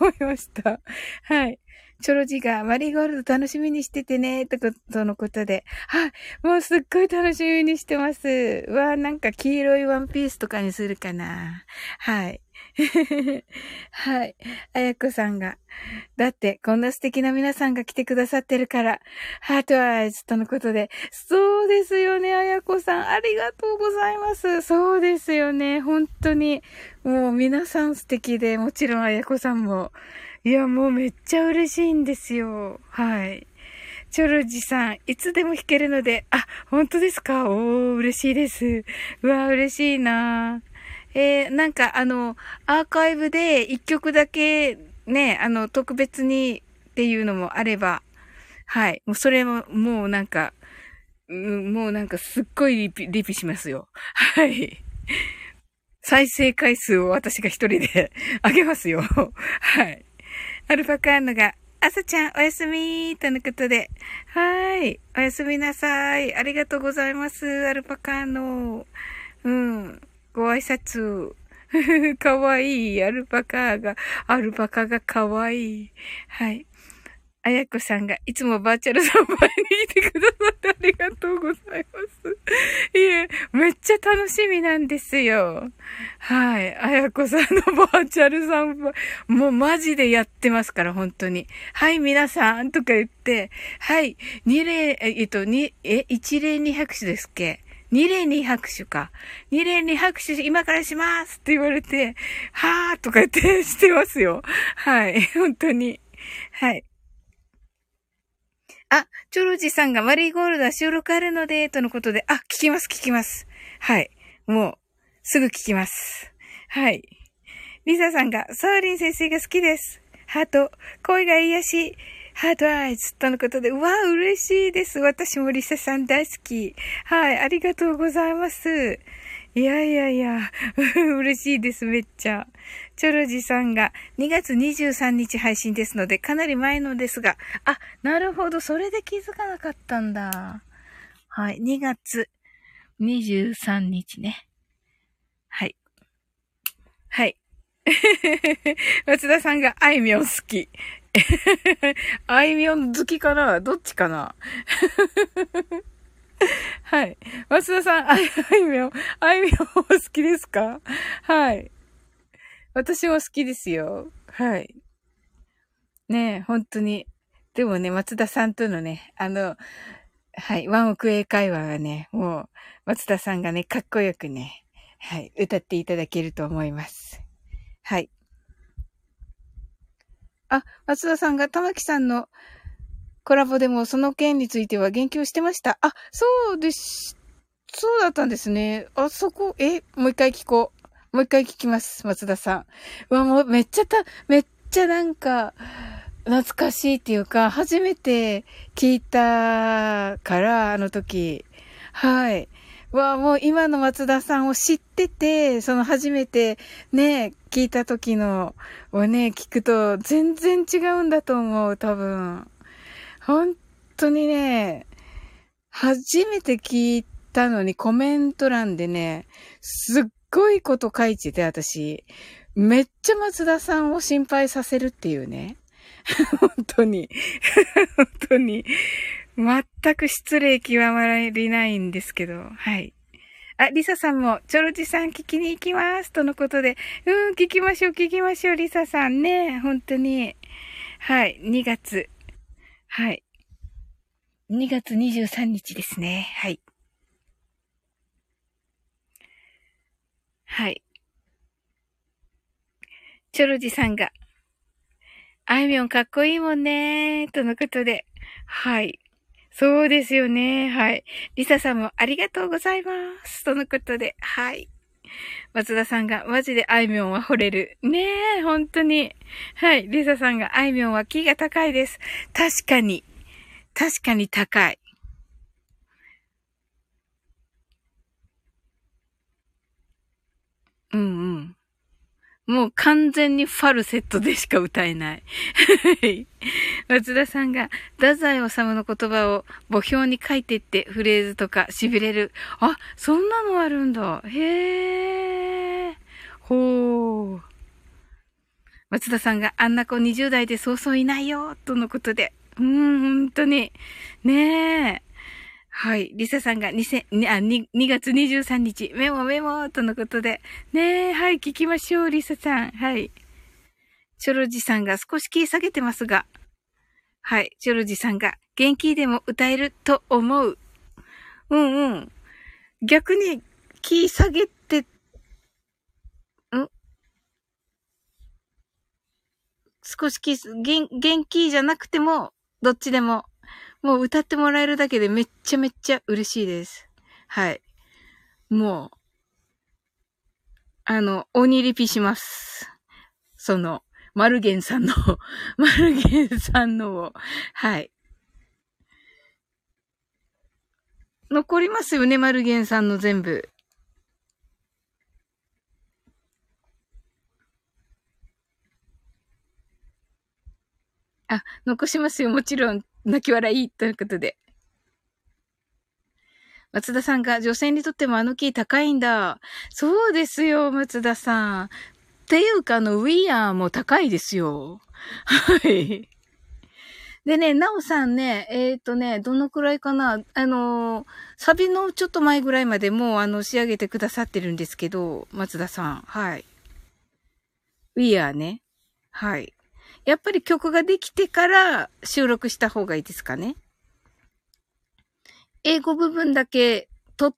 思いました。はい。チョロジがマリーゴールド楽しみにしててね、とこと、のことで。はい。もうすっごい楽しみにしてます。うわ、なんか黄色いワンピースとかにするかな。はい。*laughs* はい。あやこさんが。だって、こんな素敵な皆さんが来てくださってるから、ハートアイズとのことで。そうですよね、あやこさん。ありがとうございます。そうですよね。本当に。もう皆さん素敵で、もちろんあやこさんも。いや、もうめっちゃ嬉しいんですよ。はい。チョルジさん、いつでも弾けるので、あ、本当ですか？おー、嬉しいです。うわ、嬉しいなえー、なんかあの、アーカイブで一曲だけね、あの、特別にっていうのもあれば、はい。もうそれも、もうなんか、うん、もうなんかすっごいリピ、リピしますよ。はい。再生回数を私が一人で *laughs* あげますよ。はい。アルファカーノが、朝ちゃんおやすみーとのことで。はい。おやすみなさい。ありがとうございます。アルパカーノ。うん。ご挨拶。*laughs* かわいい。アルパカが、アルパカがかわいい。はい。あやこさんがいつもバーチャル3倍にいてくださってありがとうございます。*laughs* いえ、めっちゃ楽しみなんですよ。はい。あやこさんのバーチャル3倍。もうマジでやってますから、本当に。はい、皆さんとか言って、はい、二例、えっと、二、え、一例二拍手ですっけ？二礼二拍手か。二礼二拍手今からしますって言われて、はーとか言って *laughs* してますよ。はい。*laughs* 本当に。はい。あ、チョロジさんがマリーゴールドは収録あるので、とのことで、あ、聞きます、聞きます。はい。もう、すぐ聞きます。はい。リサさんが、さおりん先生が好きです。ハート、声が癒し、 heart eyes とのことで、うわ嬉しいです。私もリサさん大好き。はい、ありがとうございます。いやいやいや、*laughs* 嬉しいです、めっちゃ。チョロジさんが2月23日配信ですので、かなり前のですが、あ、なるほど、それで気づかなかったんだ。はい、2月23日ね。はい。はい。*laughs* 松田さんがあいみょん好き。*laughs* あいみょん好きかな？どっちかな？*laughs* はい。松田さん、あいみょん、あいみょん好きですか？はい。私も好きですよ。はい。ねえ、本当に。でもね、松田さんとのね、あの、はい、ワンオク英会話はね、もう、松田さんがね、かっこよくね、はい、歌っていただけると思います。はい。あ、松田さんが玉木さんのコラボでもその件については言及してました。あ、そうです。そうだったんですね。あそこ、え、もう一回聞こう。もう一回聞きます、松田さん。うわ、もうめっちゃた、めっちゃなんか、懐かしいっていうか、初めて聞いたから、あの時。はい。わあ、もう今の松田さんを知ってて、その初めてね、聞いた時のをね、聞くと全然違うんだと思う、多分。本当にね、初めて聞いたのにコメント欄でね、すっごいこと書いてて、私。めっちゃ松田さんを心配させるっていうね。*laughs* 本当に。本当に。全く失礼極まりないんですけど、はい。あ、リサさんも、チョロジさん聞きに行きます。とのことで、うん、聞きましょう、聞きましょう、リサさんね。本当に。はい、2月。はい。2月23日ですね。はい。はい。チョロジさんが、あいみょんかっこいいもんねとのことで、はい。そうですよね。はい。リサさんもありがとうございます。とのことで、はい。松田さんが、マジであいみょんは惚れる。ねえ、本当に。はい。リサさんが、あいみょんは木が高いです。確かに。確かに高い。うんうん。もう完全にファルセットでしか歌えない。*laughs* 松田さんが、太宰治の言葉を墓標に書いてってフレーズとか痺れる。あ、そんなのあるんだ。へー。ほー。松田さんが、あんな子20代でそうそういないよ、とのことで。うーん、本当に。ねえ。はい。リサさんが2000 2月23日、メモメモとのことで。ねえ、はい、聞きましょう、リサさん。はい。チョロジさんが少しキー下げてますが。はい。チョロジさんが元気でも歌えると思う。うんうん。逆に、キー下げて、ん？少しキー、元気じゃなくても、どっちでももう歌ってもらえるだけでめっちゃめっちゃ嬉しいです。はい。もう、あの、鬼リピします。その、マルゲンさんの *laughs* マルゲンさんのを、はい。残りますよね、マルゲンさんの全部。あ、残しますよ、もちろん。泣き笑いということで。松田さんが女性にとってもあのキー高いんだ。そうですよ、松田さん。っていうか、あの、ウィアーも高いですよ。はい。でね、なおさんね、えっ、ー、とね、どのくらいかなあのー、サビのちょっと前ぐらいまでもう、あの、仕上げてくださってるんですけど、松田さん。はい。ウィアーね。はい。やっぱり曲ができてから収録した方がいいですかね？英語部分だけ撮っ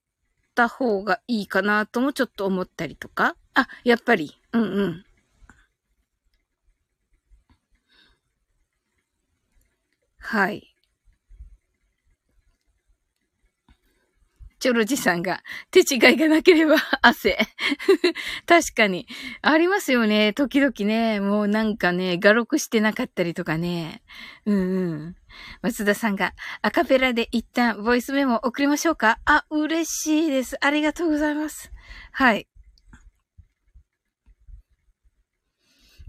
た方がいいかなともちょっと思ったりとか？あ、やっぱり。うんうん。はい。チョロジさんが、手違いがなければ汗。*laughs* 確かに。ありますよね。時々ね。もうなんかね、画録してなかったりとかね。うんうん。松田さんが、アカペラで一旦ボイスメモ送りましょうかあ、嬉しいです。ありがとうございます。はい。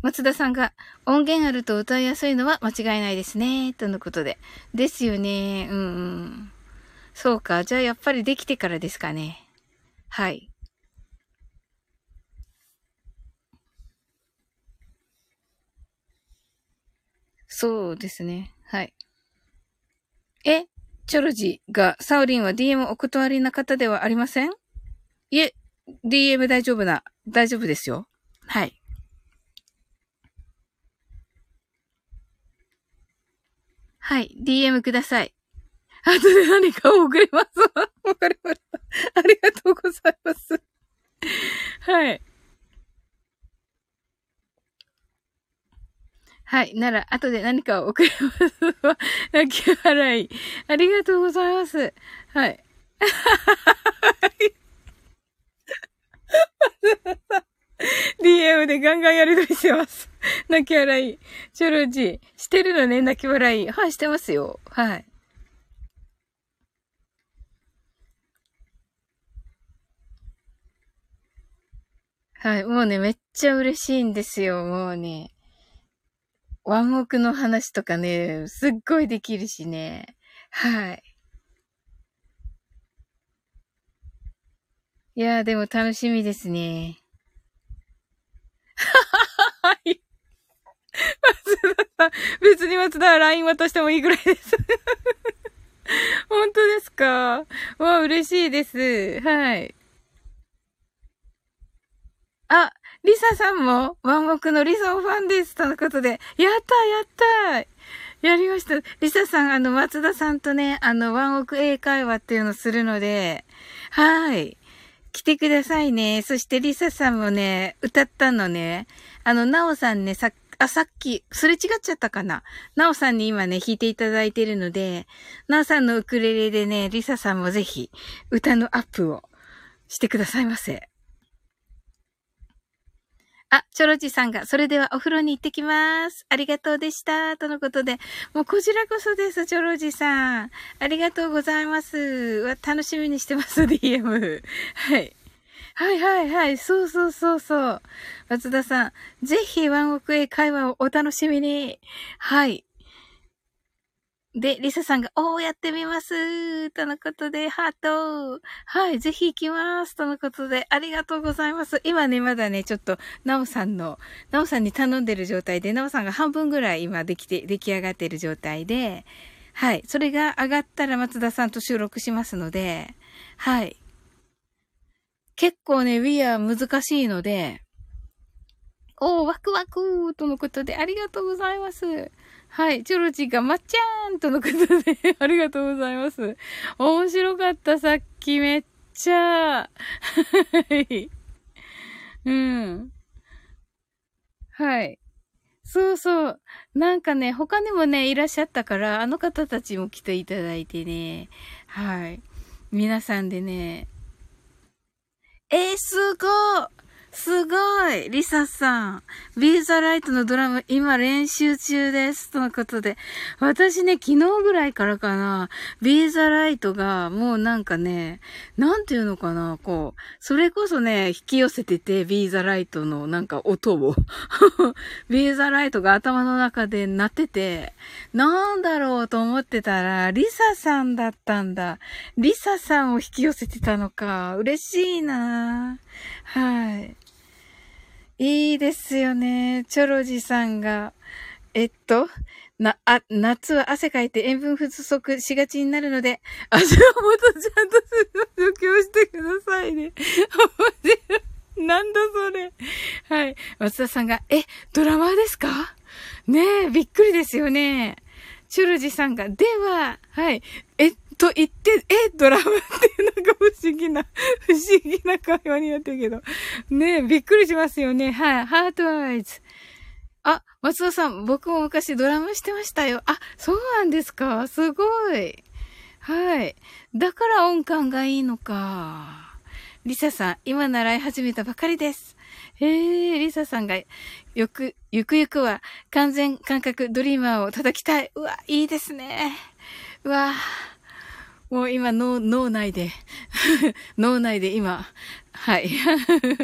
松田さんが、音源あると歌いやすいのは間違いないですね。とのことで。ですよね。うんうん。そうか。じゃあやっぱりできてからですかね。はい。そうですね。はい。えチョロジが、サウリンは DM お断りな方ではありません？いえ、DM 大丈夫な、大丈夫ですよ。はい。はい。DM ください。後で何かを送ります。わかりました。ありがとうございます。はい。はい。なら、後で何かを送ります。泣き笑い。ありがとうございます。はい。*laughs* DM でガンガンやりとりしてます。泣き笑い。チョロジー。してるのね、泣き笑い。はい、してますよ。はい。はい、もうね、めっちゃ嬉しいんですよ、もうね。ワンオクの話とかね、すっごいできるしね。はい。いやー、でも楽しみですね。はい。松田さん、別に松田は LINE 渡してもいいぐらいです本当ですか？わ、嬉しいです。はい。あ、リサさんも、ワンモクのリサオファンです。とのことで。やったやったやりました。リサさん、あの、松田さんとね、あの、ワンオク英会話っていうのをするので、はい。来てくださいね。そしてリサさんもね、歌ったのね。あの、ナオさんね、さっあ、さっき、すれ違っちゃったかな。ナオさんに今ね、弾いていただいてるので、ナオさんのウクレレでね、リサさんもぜひ、歌のアップをしてくださいませ。あ、チョロジさんが、それではお風呂に行ってきます。ありがとうでした。とのことで、もうこちらこそです、チョロジさん。ありがとうございます。楽しみにしてます、DM。はい。はいはいはい。そうそうそうそう。松田さん、ぜひワンオクエ会話をお楽しみに。はい。で、リサさんが、おー、やってみますとのことで、ハートはい、ぜひ行きますとのことで、ありがとうございます。今ね、まだね、ちょっと、ナオさんの、ナオさんに頼んでる状態で、ナオさんが半分ぐらい今できて、出来上がってる状態で、はい、それが上がったら松田さんと収録しますので、はい。結構ね、We are 難しいので、おー、ワクワクとのことで、ありがとうございます。はい。チョロチがまっちゃーんとのことでありがとうございます。面白かった、さっきめっちゃ。はい。うん。はい。そうそう。なんかね、他にもね、いらっしゃったから、あの方たちも来ていただいてね。はい。皆さんでね。えー、すごいすごいリサさん。ビーザライトのドラム、今練習中です。とのことで。私ね、昨日ぐらいからかな、ビーザライトがもうなんかね、なんていうのかな、こう、それこそね、引き寄せてて、ビーザライトのなんか音を。*laughs* ビーザライトが頭の中で鳴ってて、なんだろうと思ってたら、リサさんだったんだ。リサさんを引き寄せてたのか。嬉しいなはい。いいですよね。チョロジさんが。えっと、な、あ、夏は汗かいて塩分不足しがちになるので、足をもとちゃんと除去してくださいね。*laughs* なんだそれ。はい。松田さんが、え、ドラマーですか？ねえ、びっくりですよね。チュルジさんが、では、はい。えっ、と言って、え、ドラムってなんか不思な、*laughs* 不思議な会話になってるけど。ねえびっくりしますよね。はい。ハートアイズ。あ、松尾さん、僕も昔ドラムしてましたよ。あ、そうなんですかすごい。はい。だから音感がいいのか。リサさん、今習い始めたばかりです。へえ、リサさんが、よく、ゆくゆくは完全感覚ドリーマーを叩きたい。うわ、いいですね。うわ、もう今脳、脳内で、*laughs* 脳内で今、はい。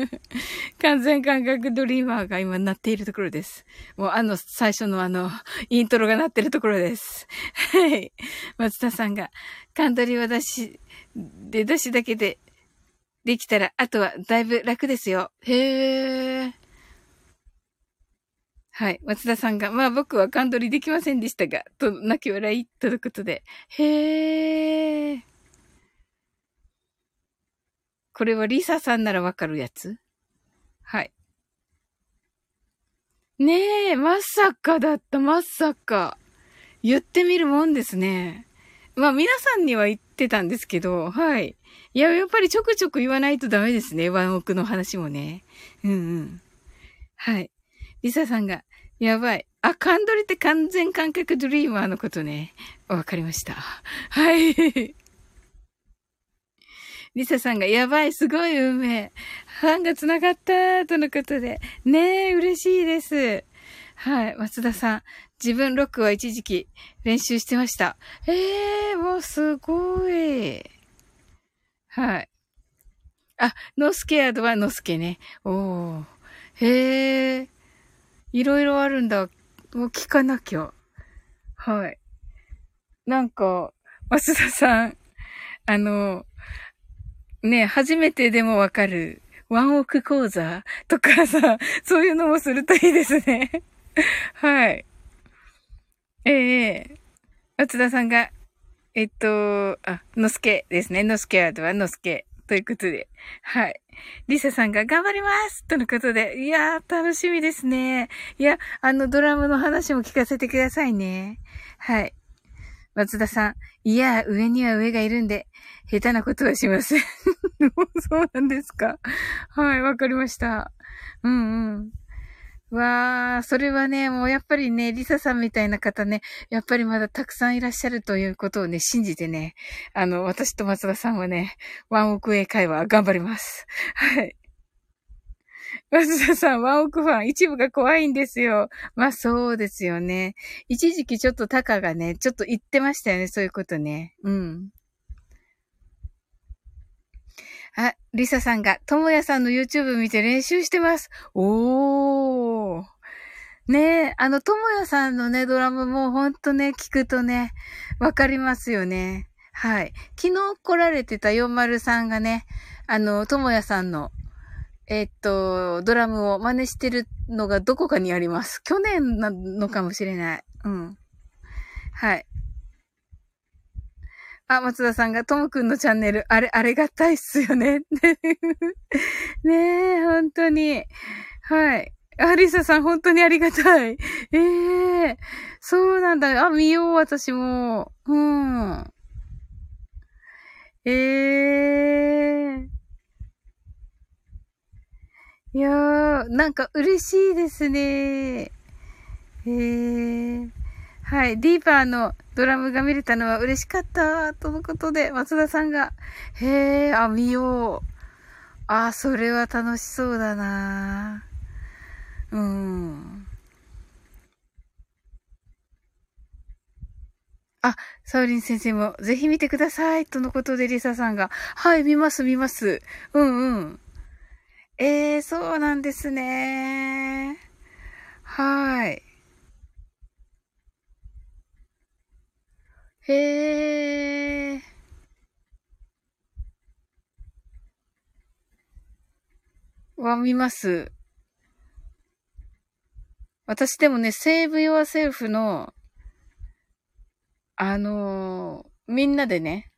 *laughs* 完全感覚ドリーマーが今鳴っているところです。もうあの、最初のあの、イントロが鳴ってるところです。*laughs* はい。松田さんが、カンドリは出し、で、出しだけでできたら、あとはだいぶ楽ですよ。へー。はい。松田さんが、まあ僕は勘取りできませんでしたが、と、泣き笑い、ということで。へー。これはリサさんならわかるやつ？はい。ねえ、まさかだった、まさか。言ってみるもんですね。まあ皆さんには言ってたんですけど、はい。いや、やっぱりちょくちょく言わないとダメですね。ワンオクの話もね。うんうん。はい。リサさんが、やばい。あ、カンドリって完全感覚ドリーマーのことね。わかりました。はい。リサさんが、やばい、すごい運命。ファンが繋がった、とのことで。ねえ、嬉しいです。はい。松田さん、自分ロックは一時期練習してました。ええー、もうすごい。はい。あ、ノースケアドはノスケね。おー。へえ。いろいろあるんだ。もう聞かなきゃ。はい。なんか、増田さん、あの、ね、初めてでもわかる、ワンオク講座とかさ、そういうのもするといいですね。はい。ええー、松田さんが、えっと、あ、のすけですね。のすけアートはのすけ。ということで。はい。リサさんが頑張りますとのことで。いやー、楽しみですね。いや、あの、ドラムの話も聞かせてくださいね。はい。松田さん。いやー、上には上がいるんで、下手なことはしません。*laughs* そうなんですか。はい、わかりました。うんうん。わあ、それはね、もうやっぱりね、リサさんみたいな方ね、やっぱりまだたくさんいらっしゃるということをね、信じてね、あの、私と松田さんはね、ワンオク英会話頑張ります。*laughs* はい。松田さん、ワンオクファン、一部が怖いんですよ。まあそうですよね。一時期ちょっとタカがね、ちょっと言ってましたよね、そういうことね。うん。あ、リサさんが、ともやさんの YouTube 見て練習してます。おー。ねえ、あの、ともやさんのね、ドラムもほんとね、聞くとね、わかりますよね。はい。昨日来られてた403がね、あの、ともやさんの、えっと、ドラムを真似してるのがどこかにあります。去年なのかもしれない。うん。はい。あ、松田さんが、ともくんのチャンネル、あれ、あれがたいっすよね。*laughs* ねえ、本当に。はい。アリサさん、本当にありがたい。ええー、そうなんだ。あ、見よう、私も。うん。ええー。いやー、なんか嬉しいですね。ええー。はい。ディーパーのドラムが見れたのは嬉しかった、とのことで、松田さんが、へえ、あ、見よう。あ、それは楽しそうだなうん。あ、サウリン先生もぜひ見てください。とのことでリサさんが、はい、見ます、見ます。うんうん。ええー、そうなんですね。はい。へえ。は見ます。私でもね、Save Yourself の、あのー、みんなでね、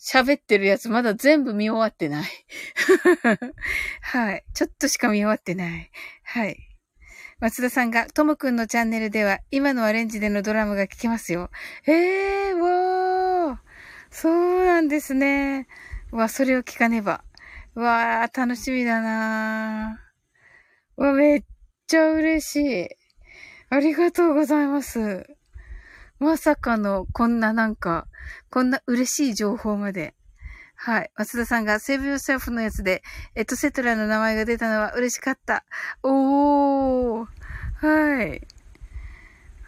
喋ってるやつまだ全部見終わってない。*laughs* はい。ちょっとしか見終わってない。はい。松田さんが、ともくんのチャンネルでは、今のアレンジでのドラムが聴けますよ。えー、わー。そうなんですね。わ、それを聞かねば。わー、楽しみだなー。わ、めっちゃ嬉しい。ありがとうございます。まさかの、こんななんか、こんな嬉しい情報まで。はい。松田さんが Save Yourself のやつで、エトセトラの名前が出たのは嬉しかった。おー。はい。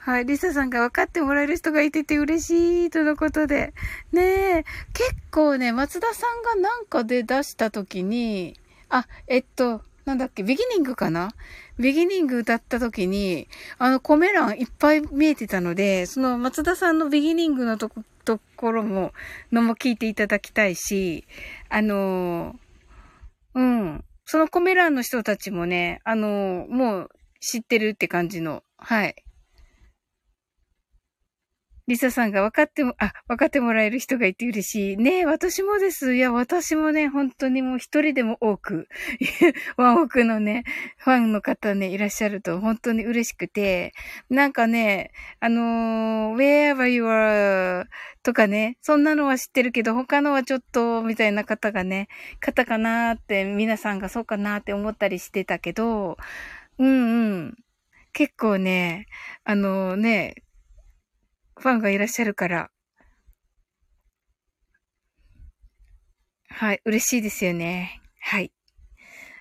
はい。リサさんが分かってもらえる人がいてて嬉しいとのことで。ねえ。結構ね、松田さんがなんかで出した時に、あ、えっと、なんだっけ、ビギニングかな？ビギニング歌った時に、あの、コメ欄いっぱい見えてたので、その松田さんのビギニングのとこ、ところも、のも聞いていただきたいし、あのうん。そのコメ欄の人たちもね、あのもう知ってるって感じの、はい。リサさんが分かっても、あ、分かってもらえる人がいて嬉しい。ねえ、私もです。いや、私もね、本当にもう一人でも多く、ワンオクのね、ファンの方ね、いらっしゃると本当に嬉しくて、なんかね、あのー、wherever you are とかね、そんなのは知ってるけど、他のはちょっと、みたいな方がね、方かなーって、皆さんがそうかなーって思ったりしてたけど、うんうん。結構ね、あの、ね、ファンがいらっしゃるから。はい、嬉しいですよね。はい。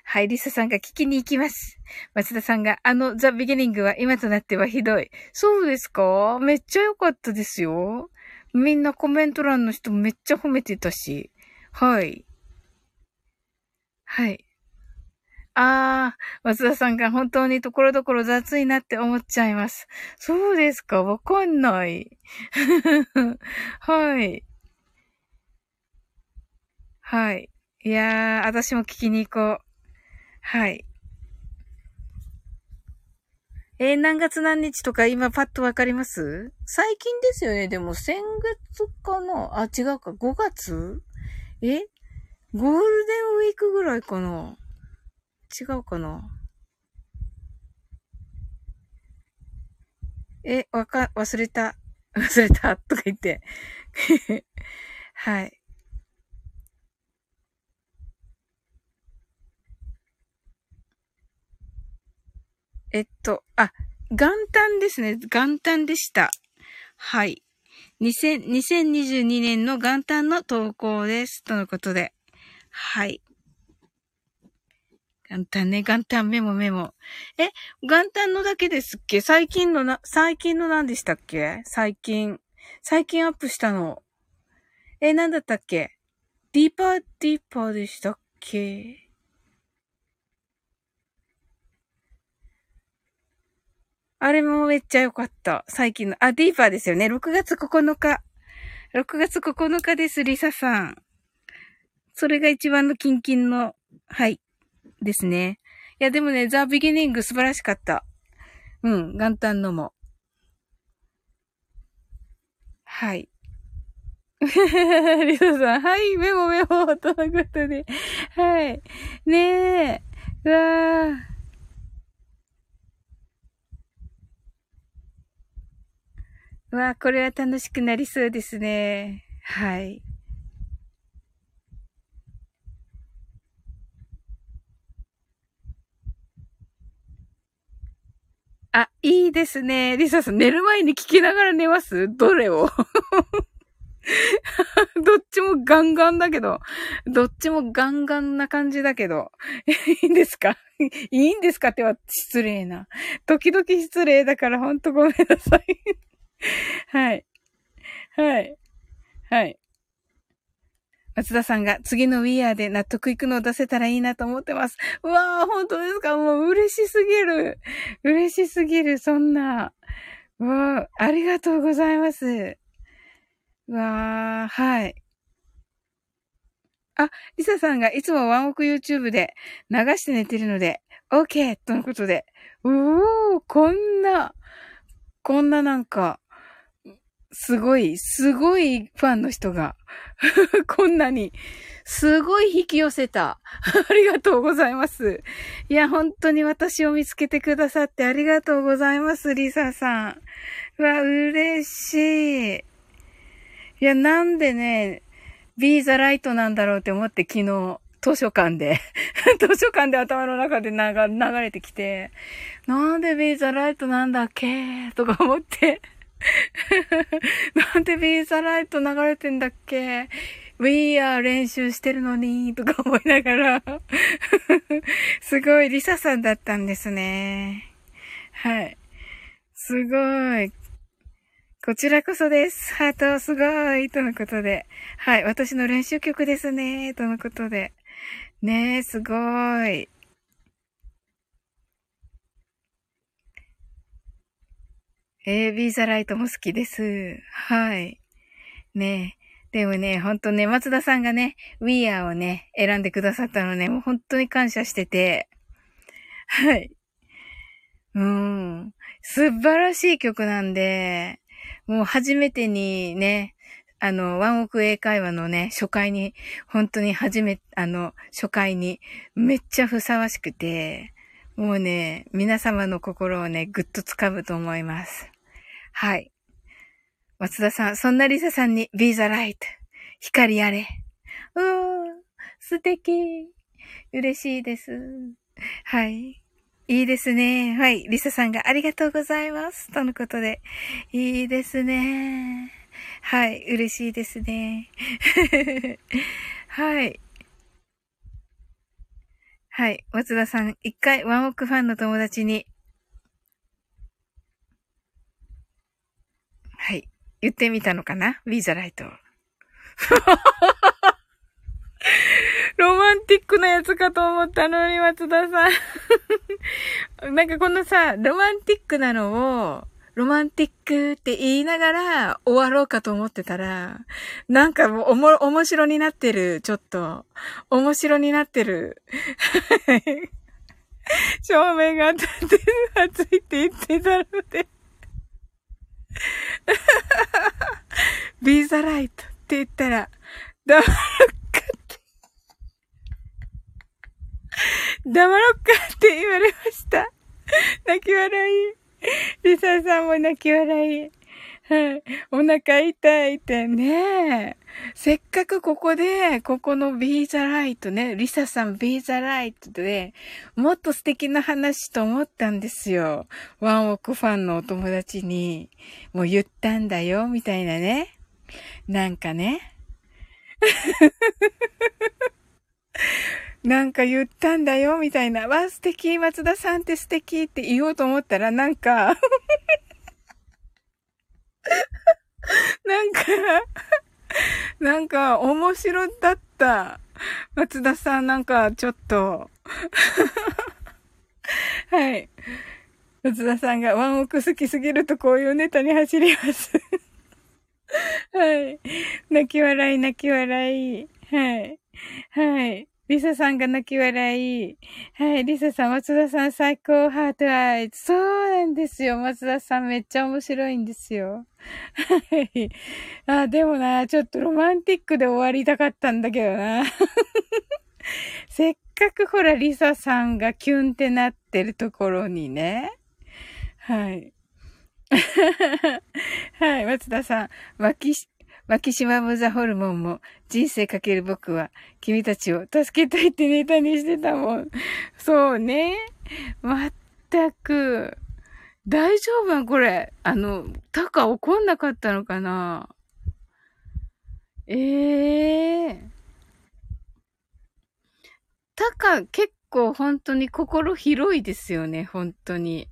はい、リサさんが聞きに行きます。松田さんが、あの、ザ・ビギニングは今となってはひどい。そうですか？めっちゃ良かったですよ。みんなコメント欄の人めっちゃ褒めてたし。はい。はい。ああ、松田さんが本当にところどころ雑いなって思っちゃいます。そうですか？わかんない。*laughs* はい。はい。いやー、私も聞きに行こう。はい。えー、何月何日とか今パッとわかります？最近ですよね。でも先月かな？あ、違うか。5月？え？ゴールデンウィークぐらいかな違うかな？え、わか、忘れた。*laughs* 忘れた。とか言って。*laughs* はい。えっと、あ、元旦ですね。元旦でした。はい。2022年の元旦の投稿です。とのことで。はい。元旦ね、元旦メモメモ。え、元旦のだけですっけ？最近のな、最近の何でしたっけ？最近。最近アップしたの。え、何だったっけ？ディーパーディーパーでしたっけ？あれもめっちゃ良かった。最近の。あ、ディーパーですよね。6月9日。6月9日です、リサさん。それが一番のキンキンの、はい。ですね。いや、でもね、ザ・ビギニング素晴らしかった。うん、元旦のも。はい。*laughs* リサさん、はい、メモメモ、とのことで。はい。ねえ。うわー。うわこれは楽しくなりそうですね。はい。あ、いいですね。リサさん、寝る前に聞きながら寝ます？どれを？*laughs* どっちもガンガンだけど、どっちもガンガンな感じだけど、いいんですか？いいんですかっては失礼な。時々失礼だからほんとごめんなさいはい。はい。はい。松田さんが次の We Are で納得いくのを出せたらいいなと思ってます。うわー、本当ですか？もう嬉しすぎる。嬉しすぎる、そんな。うわー、ありがとうございます。うわー、はい。あ、リサさんがいつもワンオク YouTube で流して寝てるので、OK! とのことで。うおー、こんな、こんななんか、すごい、すごいファンの人が、*laughs* こんなに、すごい引き寄せた。*laughs* ありがとうございます。いや、本当に私を見つけてくださってありがとうございます、リサさん。うわ、嬉しい。いや、なんでね、Be the Light なんだろうって思って昨日、図書館で *laughs* 図書館で頭の中で流れてきて、なんで Be the Light なんだっけ？とか思って *laughs* なんでビーザライト流れてんだっけ ?We are 練習してるのに、とか思いながら *laughs* すごい、リサさんだったんですね。はい。すごい。こちらこそです。ハートすごい。とのことで。はい。私の練習曲ですね。とのことで。ねえ、すごい。えー、ビーザライトも好きです。はい。ねえ。でもね、ほんとね、松田さんがね、We Are をね、選んでくださったのね、もう本当に感謝してて。はい。うん。素晴らしい曲なんで、もう初めてにね、あの、ワンオク英会話のね、初回に、本当に初め、あの、初回に、めっちゃふさわしくて、もうね、皆様の心をね、ぐっと掴むと思います。はい。松田さん、そんなリサさんに Be the light 光あれ。うーん、素敵。嬉しいです。はい。いいですね。はい。リサさんがありがとうございます。とのことで。いいですね。はい。嬉しいですね。*laughs* はい。はい。松田さん、一回ワンオクファンの友達にはい。言ってみたのかな ?Be the light. *laughs* ロマンティックなやつかと思ったのに、松田さん *laughs* なんかこのさ、ロマンティックなのを、ロマンティックって言いながら終わろうかと思ってたら、なんかもうおも、面白になってる、ちょっと。面白になってる。*laughs* 照明が当たってる、熱いって言ってたので *laughs* ビーザライトって言ったら、黙ろっかって。黙ろっかって言われました。泣き笑い。リサさんも泣き笑い。はい。お腹痛いってね。せっかくここで、ここのビーザライトね、リサさんビーザライトで、もっと素敵な話と思ったんですよ。ワンオクファンのお友達に、もう言ったんだよ、みたいなね。なんかね。*laughs* なんか言ったんだよ、みたいな。わ、素敵、松田さんって素敵って言おうと思ったら、なんか *laughs* なんか *laughs* なんか、面白だった。松田さん、なんか、ちょっと *laughs* はい。松田さんがワンオク好きすぎるとこういうネタに走ります *laughs* はい。泣き笑い、泣き笑い。はい。はい。リサさんが泣き笑い。はい、リサさん、松田さん最高ハートアイズ。そうなんですよ。松田さんめっちゃ面白いんですよ。はい。あ、でもな、ちょっとロマンティックで終わりたかったんだけどな。*laughs* せっかくほら、リサさんがキュンってなってるところにね。はい。*laughs* はい、松田さん、脇マキシマムザホルモンも人生かける僕は君たちを助けたいってネタにしてたもん。そうね。まったく。大丈夫これ。あの、タカ怒んなかったのかなええー。タカ結構本当に心広いですよね、本当に。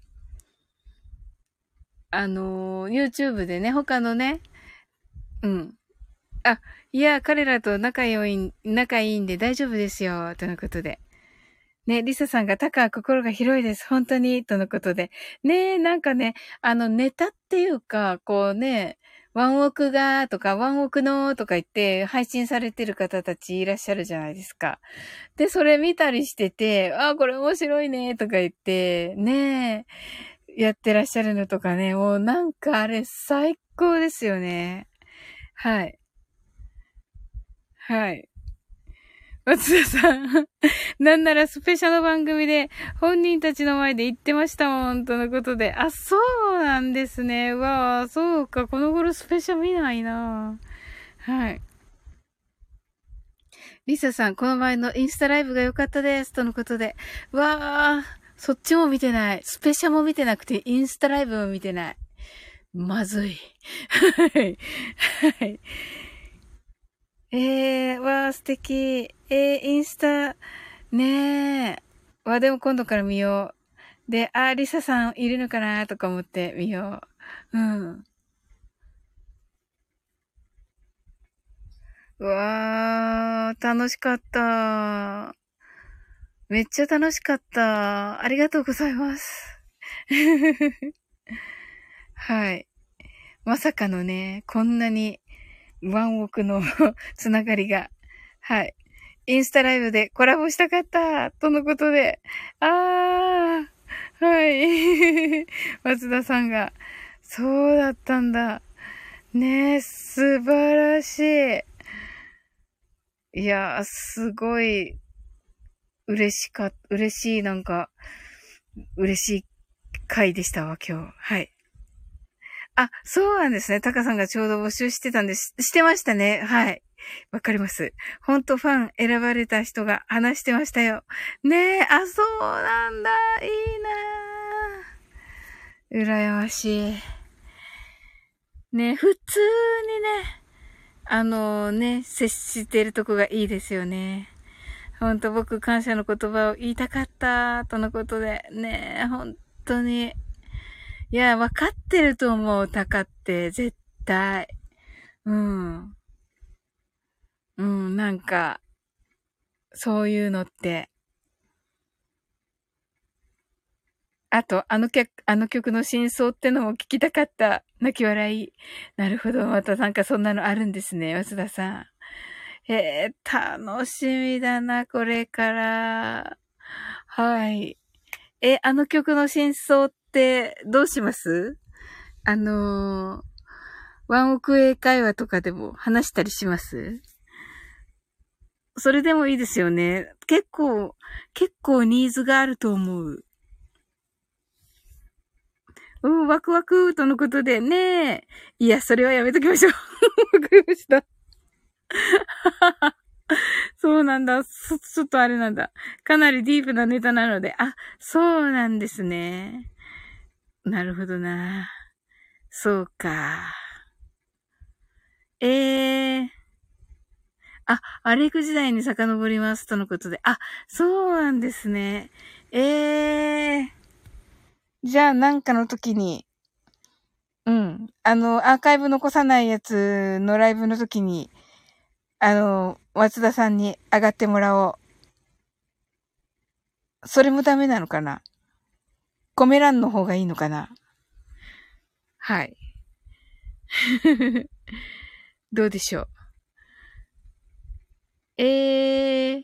あの、YouTube でね、他のね、うん。あ、いや、彼らと仲良い、仲いいんで大丈夫ですよ、とのことで。ね、リサさんが、タカ心が広いです。本当に、とのことで。ねなんかね、あの、ネタっていうか、こうね、ワンオクが、とか、ワンオクの、とか言って、配信されてる方たちいらっしゃるじゃないですか。で、それ見たりしてて、あ、これ面白いね、とか言って、ねやってらっしゃるのとかね、もうなんかあれ最高ですよね。はい。はい。松田さん。*laughs* なんならスペシャル番組で本人たちの前で言ってましたもん、とのことで。あ、そうなんですね。うわそうか。この頃スペシャル見ないなはい。リサさん、この前のインスタライブが良かったです。とのことで。わー、そっちも見てない。スペシャルも見てなくて、インスタライブも見てない。まずい。はい。はい。えー、わー、素敵。えー、インスタ、ねえ。わ、でも今度から見よう。で、あ、リサさんいるのかなとか思って見よう。うん。うわー、楽しかった。めっちゃ楽しかった。ありがとうございます。はい。まさかのね、こんなにワンオクの *laughs* つながりが、はい。インスタライブでコラボしたかったとのことで、あー、はい。*laughs* 松田さんが、そうだったんだ。ねえ、素晴らしい。いやー、すごい、嬉しか、嬉しい、なんか、嬉しい回でしたわ、今日。はい。あ、そうなんですね。タカさんがちょうど募集してたんです。してましたね。はい。わかります。ほんとファン選ばれた人が話してましたよ。ねえ、あ、そうなんだ。いいなぁ羨ましい。ね普通にね、あのね、接してるとこがいいですよね。ほんと僕感謝の言葉を言いたかった、とのことで。ね、本当に。いや、わかってると思う、タカって、絶対。うん。うん、なんか、そういうのって。あと、あの曲、あの曲の真相ってのも聞きたかった。泣き笑い。なるほど。またなんかそんなのあるんですね、松田さん。えー、楽しみだな、これから。はい。え、あの曲の真相ってどうします？あのー、ワンオク英会話とかでも話したりします？それでもいいですよね。結構、結構ニーズがあると思う。うん、ワクワクとのことでね。いや、それはやめときましょう。*laughs* わかりました。そうなんだ。ちょっとあれなんだ。かなりディープなネタなので。あ、そうなんですね。なるほどな。そうか。ええー。あ、アレク時代に遡りますとのことで。あ、そうなんですね。ええー。じゃあなんかの時に、うん。あの、アーカイブ残さないやつのライブの時に、あの、松田さんに上がってもらおう。それもダメなのかな？コメ欄の方がいいのかな？はい。*laughs* どうでしょう？えー、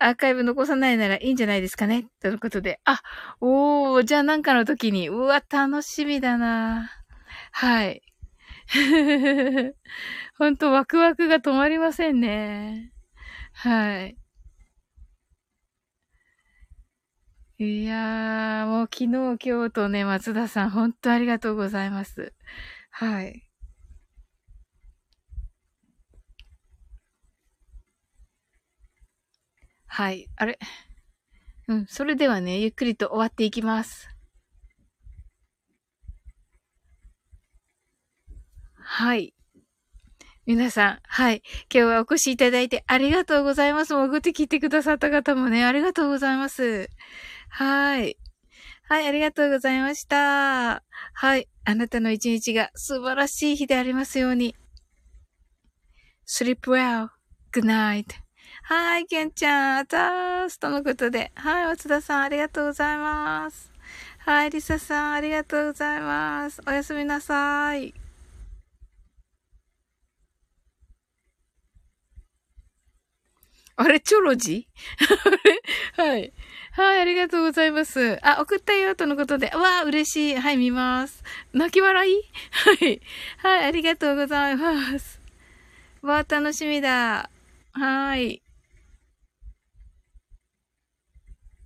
アーカイブ残さないならいいんじゃないですかね？ということで。あ、おー、じゃあなんかの時に、うわ、楽しみだなはい。ほんとワクワクが止まりませんね。はい。いやー、もう昨日今日とね、松田さん、ほんとありがとうございます。はい。はい。あれ？うん。それではね、ゆっくりと終わっていきます。はい。皆さん、はい。今日はお越しいただいてありがとうございます。潜って聞いてくださった方もね、ありがとうございます。はい。はい、ありがとうございました。はい。あなたの一日が素晴らしい日でありますように。sleep well. good night. はい、けんちゃん、あざーす。とのことで。はい、松田さん、ありがとうございます。はい、リサさん、ありがとうございます。おやすみなさい。あれ、チョロジ？*laughs* はい。はい、ありがとうございます。あ、送ったよ、とのことで。わあ、嬉しい。はい、見ます。泣き笑い？はい。はい、ありがとうございます。わあ、楽しみだ。はい。